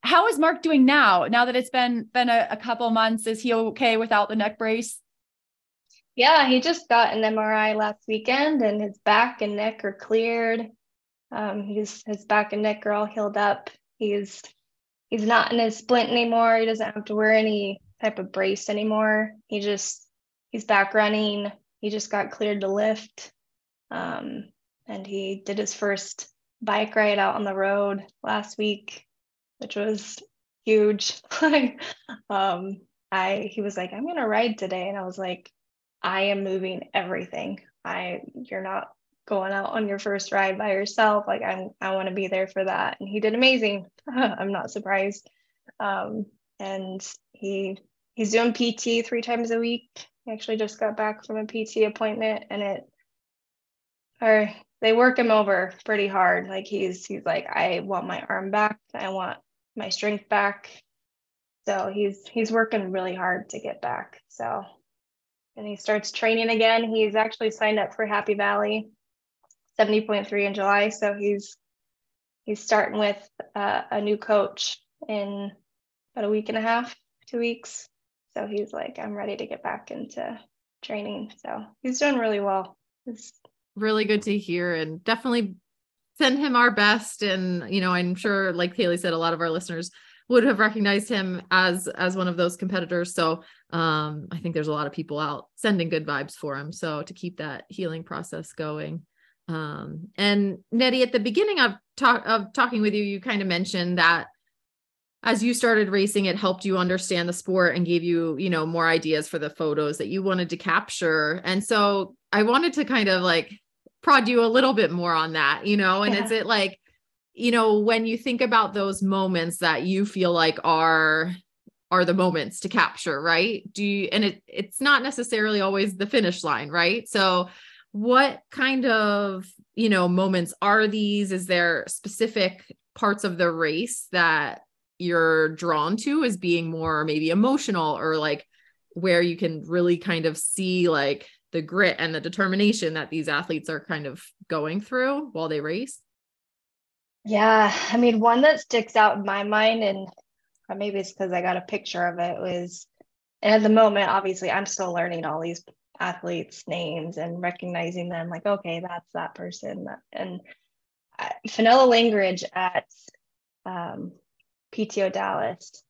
how is Mark doing now? Now that it's been been a, a couple months, is he okay without the neck brace? Yeah, he just got an MRI last weekend and his back and neck are cleared. Um, he's his back and neck are all healed up. He's he's not in his splint anymore. He doesn't have to wear any type of brace anymore. He just he's back running. He just got cleared to lift. Um, and he did his first bike ride out on the road last week. which was huge. Like, um, I he was like, I'm gonna ride today, and I was like, I am moving everything. I you're not going out on your first ride by yourself. Like I'm I want to be there for that. And he did amazing. I'm not surprised. Um, and he he's doing PT three times a week. He actually just got back from a PT appointment and it or they work him over pretty hard. Like he's he's like, I want my arm back. I want my strength back. So he's he's working really hard to get back. So and he starts training again. He's actually signed up for Happy Valley 70.3 in July. So he's he's starting with uh, a new coach in about a week and a half, two weeks. So he's like, I'm ready to get back into training. So he's doing really well. It's really good to hear and definitely send him our best. And, you know, I'm sure, like Haley said, a lot of our listeners would have recognized him as as one of those competitors so um i think there's a lot of people out sending good vibes for him so to keep that healing process going um and Nettey at the beginning of talk of talking with you you kind of mentioned that as you started racing it helped you understand the sport and gave you you know more ideas for the photos that you wanted to capture. And so i wanted to kind of like prod you a little bit more on that you know? And yeah. is it like you know when you think about those moments that you feel like are are the moments to capture right? Do you and it it's not necessarily always the finish line right? So what kind of you know moments are these? Is there specific parts of the race that you're drawn to as being more maybe emotional or like where you can really kind of see like the grit and the determination that these athletes are kind of going through while they race? Yeah, I mean, one that sticks out in my mind, and maybe it's because I got a picture of it, was, and at the moment, obviously, I'm still learning all these athletes' names and recognizing them, like, okay, that's that person. And uh, Fenella Langridge at um, PTO Dallas,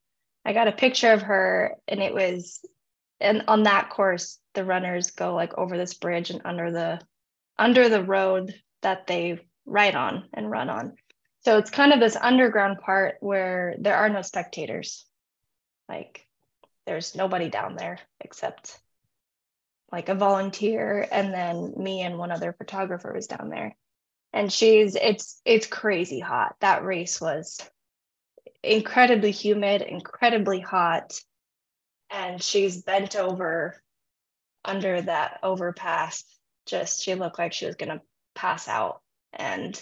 I got a picture of her, and it was, and on that course, the runners go like over this bridge and under the under the road that they ride on and run on so it's kind of this underground part where there are no spectators. Like there's nobody down there except like a volunteer and then me and one other photographer was down there. And she's it's it's crazy hot. That race was incredibly humid, incredibly hot. And she's bent over under that overpass. Just she looked like she was gonna pass out. And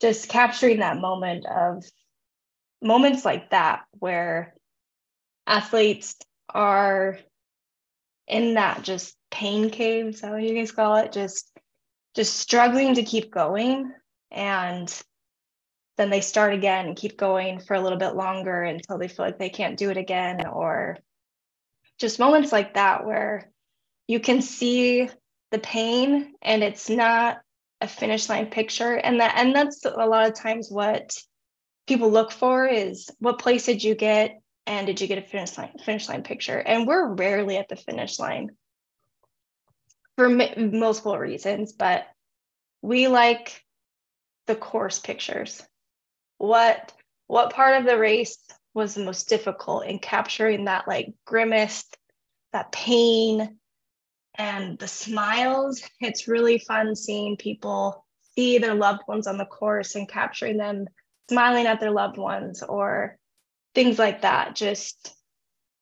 just capturing that moment of moments like that where athletes are in that just pain cave what you guys call it? Just just struggling to keep going. And then they start again and keep going for a little bit longer until they feel like they can't do it again or just moments like that where you can see the pain and it's not a finish line picture. And that and that's a lot of times what people look for is what place did you get and did you get a finish line finish line picture and we're rarely at the finish line for m- multiple reasons but we like the course pictures what what part of the race was the most difficult in capturing that like grimace that pain and the smiles. It's really fun seeing people see their loved ones on the course and capturing them smiling at their loved ones or things like that. Just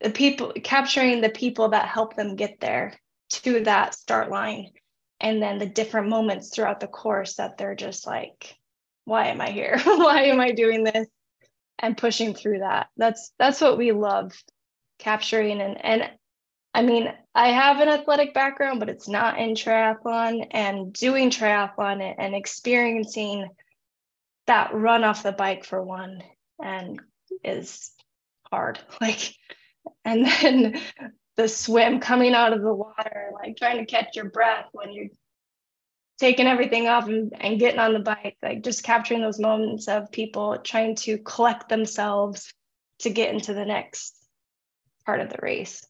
the people capturing the people that help them get there to that start line and then the different moments throughout the course that they're just like why am i here why am i doing this and pushing through that that's that's what we love capturing and and I mean, I have an athletic background, but it's not in triathlon. And doing triathlon and experiencing that run off the bike for one and is hard. Like, and then the swim coming out of the water, like trying to catch your breath when you're taking everything off and, and getting on the bike, like just capturing those moments of people trying to collect themselves to get into the next part of the race.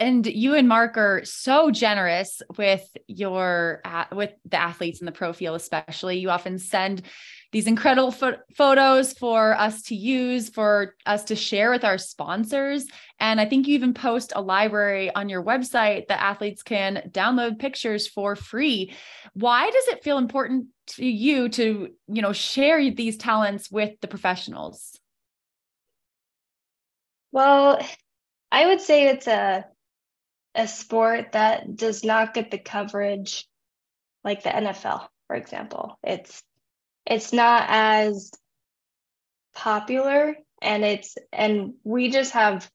And you and Mark are so generous with your with the athletes in the pro field, especially. You often send these incredible fo- photos for us to use, for us to share with our sponsors. And I think you even post a library on your website that athletes can download pictures for free. Why does it feel important to you to, you know, share these talents with the professionals? Well, I would say it's a a sport that does not get the coverage like the NFL, for example. It's it's not as popular and it's and we just have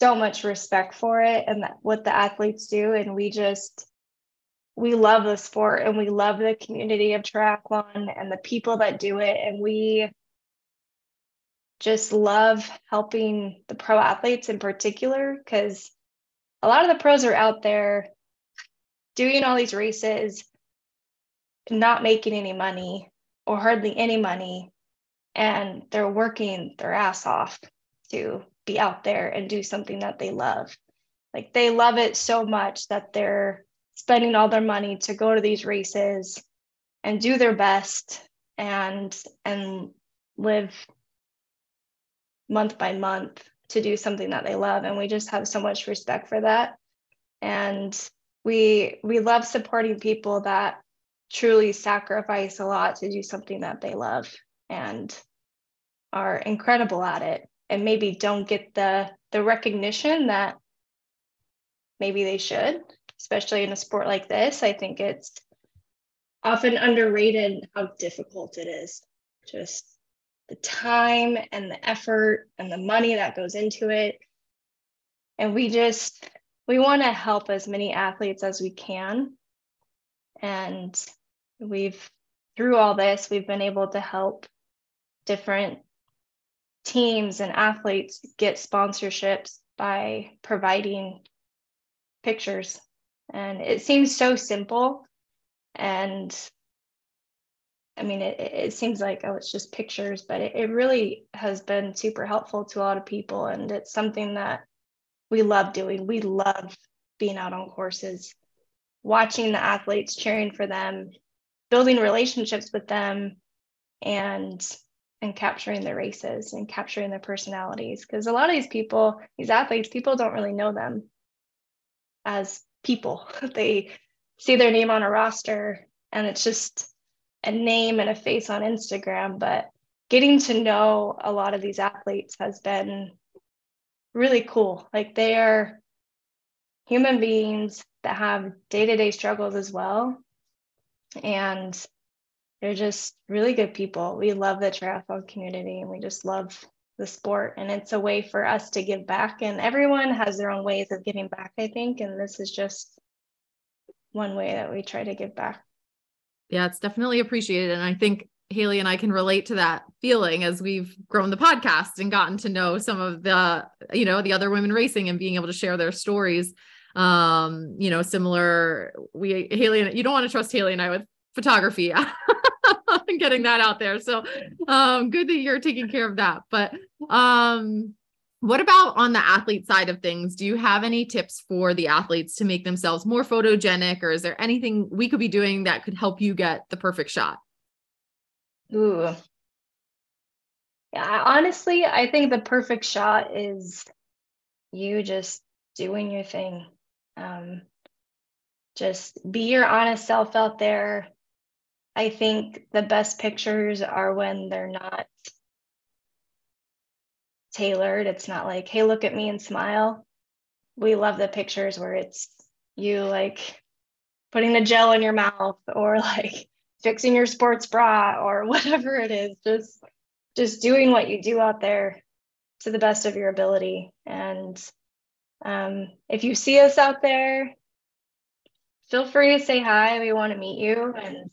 so much respect for it and what the athletes do and we just we love the sport and we love the community of triathlon and the people that do it and we just love helping the pro athletes in particular because a lot of the pros are out there doing all these races, not making any money or hardly any money. And they're working their ass off to be out there and do something that they love. Like they love it so much that they're spending all their money to go to these races and do their best and and live month by month to do something that they love and we just have so much respect for that. And we we love supporting people that truly sacrifice a lot to do something that they love and are incredible at it and maybe don't get the the recognition that maybe they should especially in a sport like this. I think it's often underrated how difficult it is just the time and the effort and the money that goes into it. And we just, we want to help as many athletes as we can. And we've, through all this, we've been able to help different teams and athletes get sponsorships by providing pictures. And it seems so simple. And I mean, it, it seems like, oh, it's just pictures, but it, it really has been super helpful to a lot of people. And it's something that we love doing. We love being out on courses, watching the athletes, cheering for them, building relationships with them, and and capturing their races and capturing their personalities. Because a lot of these people, these athletes, people don't really know them as people. they see their name on a roster and it's just a name and a face on Instagram, but getting to know a lot of these athletes has been really cool. Like they are human beings that have day to day struggles as well. And they're just really good people. We love the triathlon community and we just love the sport. And it's a way for us to give back. And everyone has their own ways of giving back, I think. And this is just one way that we try to give back. Yeah, it's definitely appreciated. And I think Haley and I can relate to that feeling as we've grown the podcast and gotten to know some of the, you know, the other women racing and being able to share their stories. Um, you know, similar, we, Haley, and you don't want to trust Haley and I with photography and getting that out there. So, um, good that you're taking care of that. But, um, what about on the athlete side of things? Do you have any tips for the athletes to make themselves more photogenic, or is there anything we could be doing that could help you get the perfect shot? Ooh. Yeah, honestly, I think the perfect shot is you just doing your thing. Um, just be your honest self out there. I think the best pictures are when they're not tailored. It's not like, hey, look at me and smile. We love the pictures where it's you like putting the gel in your mouth or like fixing your sports bra or whatever it is. Just just doing what you do out there to the best of your ability. And um, if you see us out there, feel free to say hi. We want to meet you. And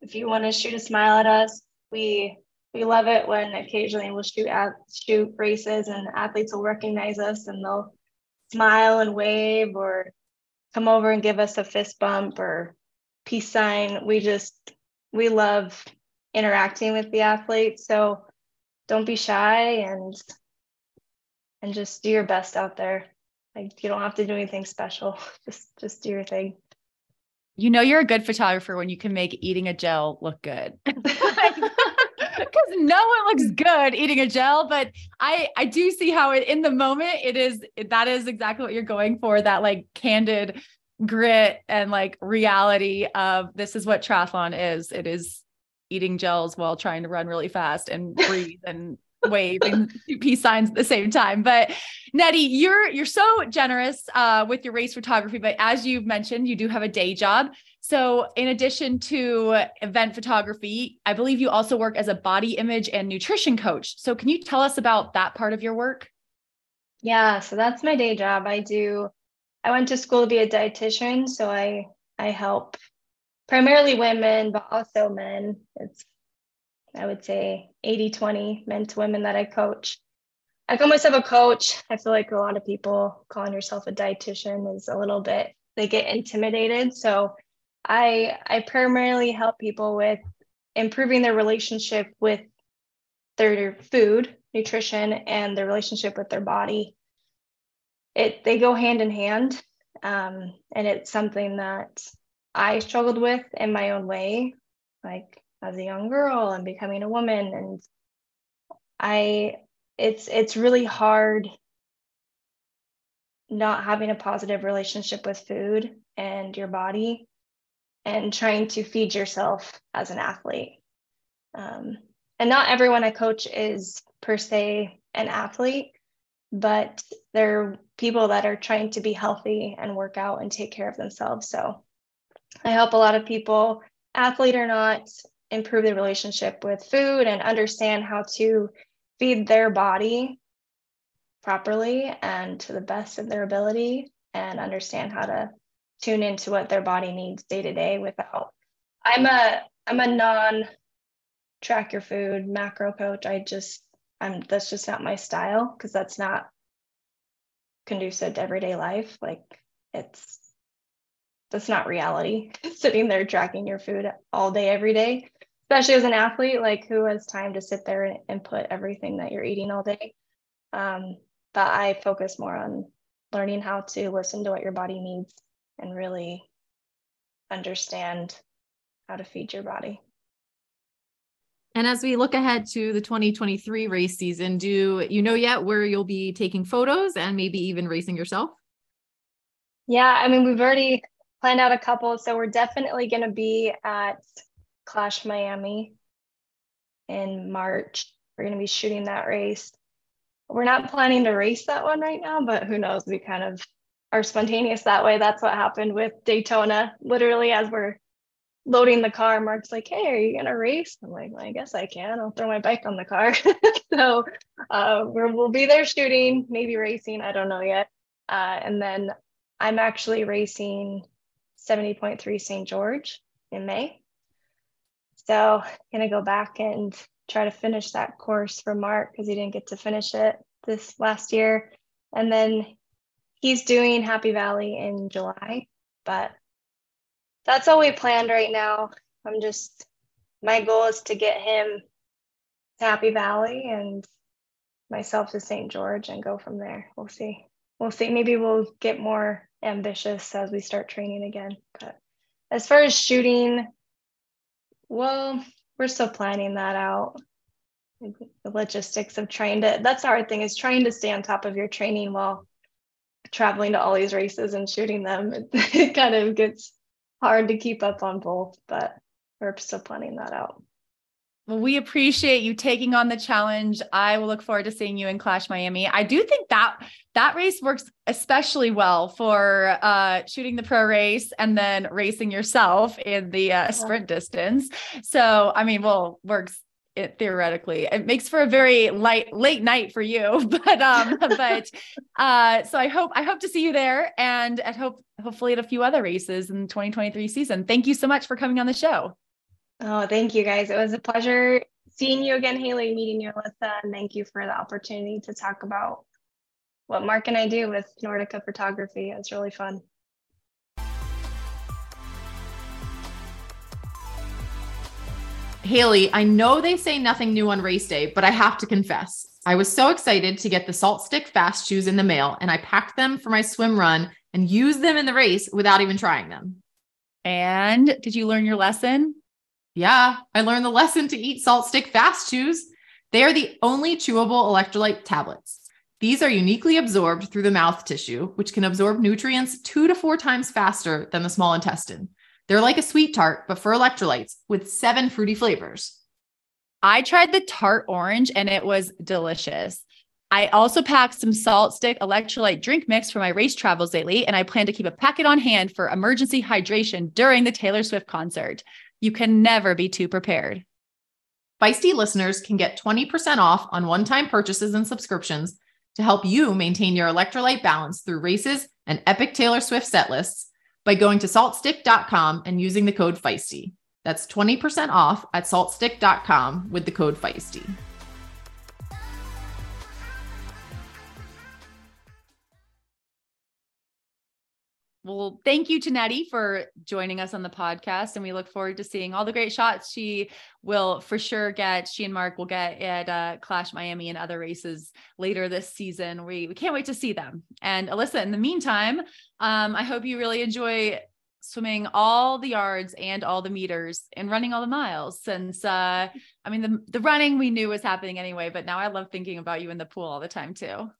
if you want to shoot a smile at us, we we love it when occasionally we'll shoot at shoot races and athletes will recognize us and they'll smile and wave or come over and give us a fist bump or peace sign. We just we love interacting with the athletes. So don't be shy and and just do your best out there. Like you don't have to do anything special. Just just do your thing. You know you're a good photographer when you can make eating a gel look good. Because no one looks good eating a gel, but I I do see how it in the moment it is that is exactly what you're going for that like candid grit and like reality of this is what triathlon is. It is eating gels while trying to run really fast and breathe and wave and do peace signs at the same time. But Nettey, you're you're so generous uh, with your race photography, but as you've mentioned, you do have a day job. So in addition to event photography, I believe you also work as a body image and nutrition coach. So can you tell us about that part of your work? Yeah, so that's my day job. I do I went to school to be a dietitian, so I I help primarily women, but also men. It's I would say 80 20 men to women that I coach. I call myself a coach. I feel like a lot of people calling yourself a dietitian is a little bit, they get intimidated. So I I primarily help people with improving their relationship with their food, nutrition, and their relationship with their body. It they go hand in hand. Um, and it's something that I struggled with in my own way. Like as a young girl and becoming a woman and i it's it's really hard not having a positive relationship with food and your body and trying to feed yourself as an athlete. Um, and not everyone i coach is per se an athlete but they're people that are trying to be healthy and work out and take care of themselves. So i help a lot of people athlete or not improve their relationship with food and understand how to feed their body properly and to the best of their ability and understand how to tune into what their body needs day to day without i'm a i'm a non track your food macro coach. I just i'm that's just not my style because that's not conducive to everyday life. Like it's that's not reality. Sitting there tracking your food all day every day especially as an athlete like who has time to sit there and put everything that you're eating all day? Um, but i focus more on learning how to listen to what your body needs and really understand how to feed your body and as we look ahead to the 2023 race season, do you know yet where you'll be taking photos and maybe even racing yourself? Yeah, I mean, we've already planned out a couple. So we're definitely going to be at Clash Miami in March. We're going to be shooting that race. We're not planning to race that one right now, but who knows? We kind of are spontaneous that way. That's what happened with Daytona. Literally, as we're loading the car, Mark's like, Hey, are you to race? I'm like, well, I guess I can. I'll throw my bike on the car. so uh, we will be there shooting, maybe racing. I don't know yet. Uh, and then I'm actually racing 70.3 St. George in May. So gonna go back and try to finish that course for Mark because he didn't get to finish it this last year. And then he's doing Happy Valley in July, but that's all we planned right now. I'm just my goal is to get him to Happy Valley and myself to St. George and go from there. We'll see. We'll see. Maybe we'll get more ambitious as we start training again. But as far as shooting, well, we're still planning that out. The logistics of trying to, that's hard thing is trying to stay on top of your training while traveling to all these races and shooting them. It, it kind of gets hard to keep up on both, but we're still planning that out. Well, we appreciate you taking on the challenge. I will look forward to seeing you in Clash Miami. I do think that that race works especially well for uh, shooting the pro race and then racing yourself in the uh, sprint distance. So, I mean, well, works it theoretically. It makes for a very light late night for you, but um, but uh, so I hope I hope to see you there, and at hope hopefully at a few other races in the 2023 season. Thank you so much for coming on the show. Oh, thank you guys. It was a pleasure seeing you again, Haley, meeting you, Alyssa, and thank you for the opportunity to talk about what Mark and I do with Nordica photography. It was really fun. Haley, I know they say nothing new on race day, but I have to confess, I was so excited to get the SaltStick FastChews in the mail, and I packed them for my swim run and used them in the race without even trying them. And did you learn your lesson? Yeah, I learned the lesson to eat SaltStick FastChews. They are the only chewable electrolyte tablets. These are uniquely absorbed through the mouth tissue, which can absorb nutrients two to four times faster than the small intestine. They're like a sweet tart, but for electrolytes with seven fruity flavors. I tried the tart orange and it was delicious. I also packed some SaltStick electrolyte drink mix for my race travels lately, and I plan to keep a packet on hand for emergency hydration during the Taylor Swift concert. You can never be too prepared. Feisty listeners can get 20% off on one time purchases and subscriptions to help you maintain your electrolyte balance through races and epic Taylor Swift set lists by going to saltstick.com and using the code Feisty. That's 20% off at saltstick.com with the code Feisty. Well, thank you to Nettey for joining us on the podcast. And we look forward to seeing all the great shots she will for sure get. She and Mark will get at uh, Clash Miami and other races later this season. We, we can't wait to see them. And Alyssa, in the meantime, um, I hope you really enjoy swimming all the yards and all the meters and running all the miles since uh i mean the the running we knew was happening anyway but now i love thinking about you in the pool all the time too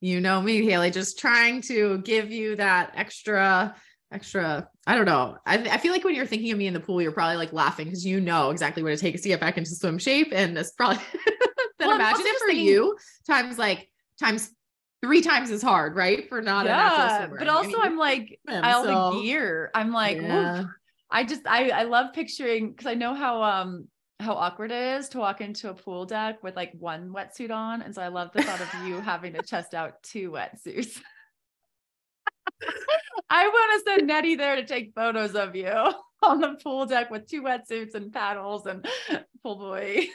you know me, Haley, just trying to give you that extra, extra. I don't know. I, I feel like when you're thinking of me in the pool, you're probably like laughing because you know exactly what it takes to get back into swim shape. And it's probably then well, imagine it for thinking- you times like times three times as hard, right? For not yeah, a natural swimmer. But also, I mean, I'm like swim, all so. the gear. I'm like, yeah. I just I I love picturing because I know how um how awkward it is to walk into a pool deck with like one wetsuit on. And so I love the thought of you having to test out two wetsuits. I want to send Nettey there to take photos of you on the pool deck with two wetsuits and paddles and pool boy.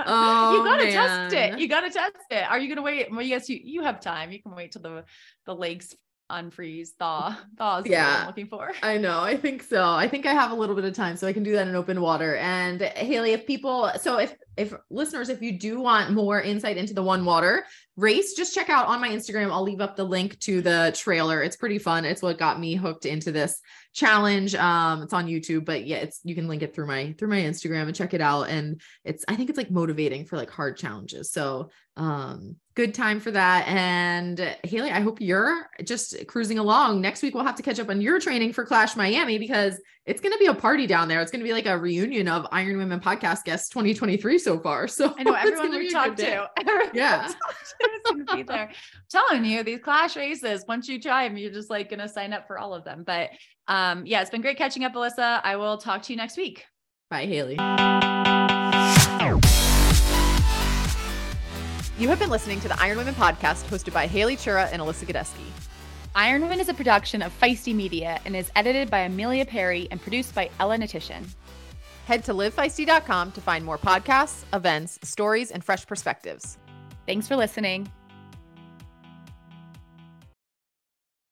Oh, you gotta man. test it. You gotta test it. Are you gonna wait? Well, yes, you you have time. You can wait till the the lakes unfreeze thaw thaw is yeah i'm looking for. I know i think so. I think i have a little bit of time so i can do that in open water. And haley if people so if if listeners if you do want more insight into the one water race just check out on my instagram. I'll leave up the link to the trailer. It's pretty fun. It's what got me hooked into this challenge. Um it's on youtube but yeah it's you can link it through my through my instagram and check it out. And it's i think it's like motivating for like hard challenges. So um good time for that. And Haley, I hope you're just cruising along. Next week, we'll have to catch up on your training for Clash Miami because it's going to be a party down there. It's going to be like a reunion of Iron Women podcast guests 2023 so far. So I know everyone we talked to. yeah. is going to be there. I'm telling you, these Clash races, once you try them, you're just like going to sign up for all of them. But um, yeah, it's been great catching up, Alyssa. I will talk to you next week. Bye, Haley. You have been listening to the Iron Women podcast hosted by Haley Chura and Alyssa Godesky. Iron Women is a production of Feisty Media and is edited by Amelia Perry and produced by Ella Natishan. Head to livefeisty.com to find more podcasts, events, stories, and fresh perspectives. Thanks for listening.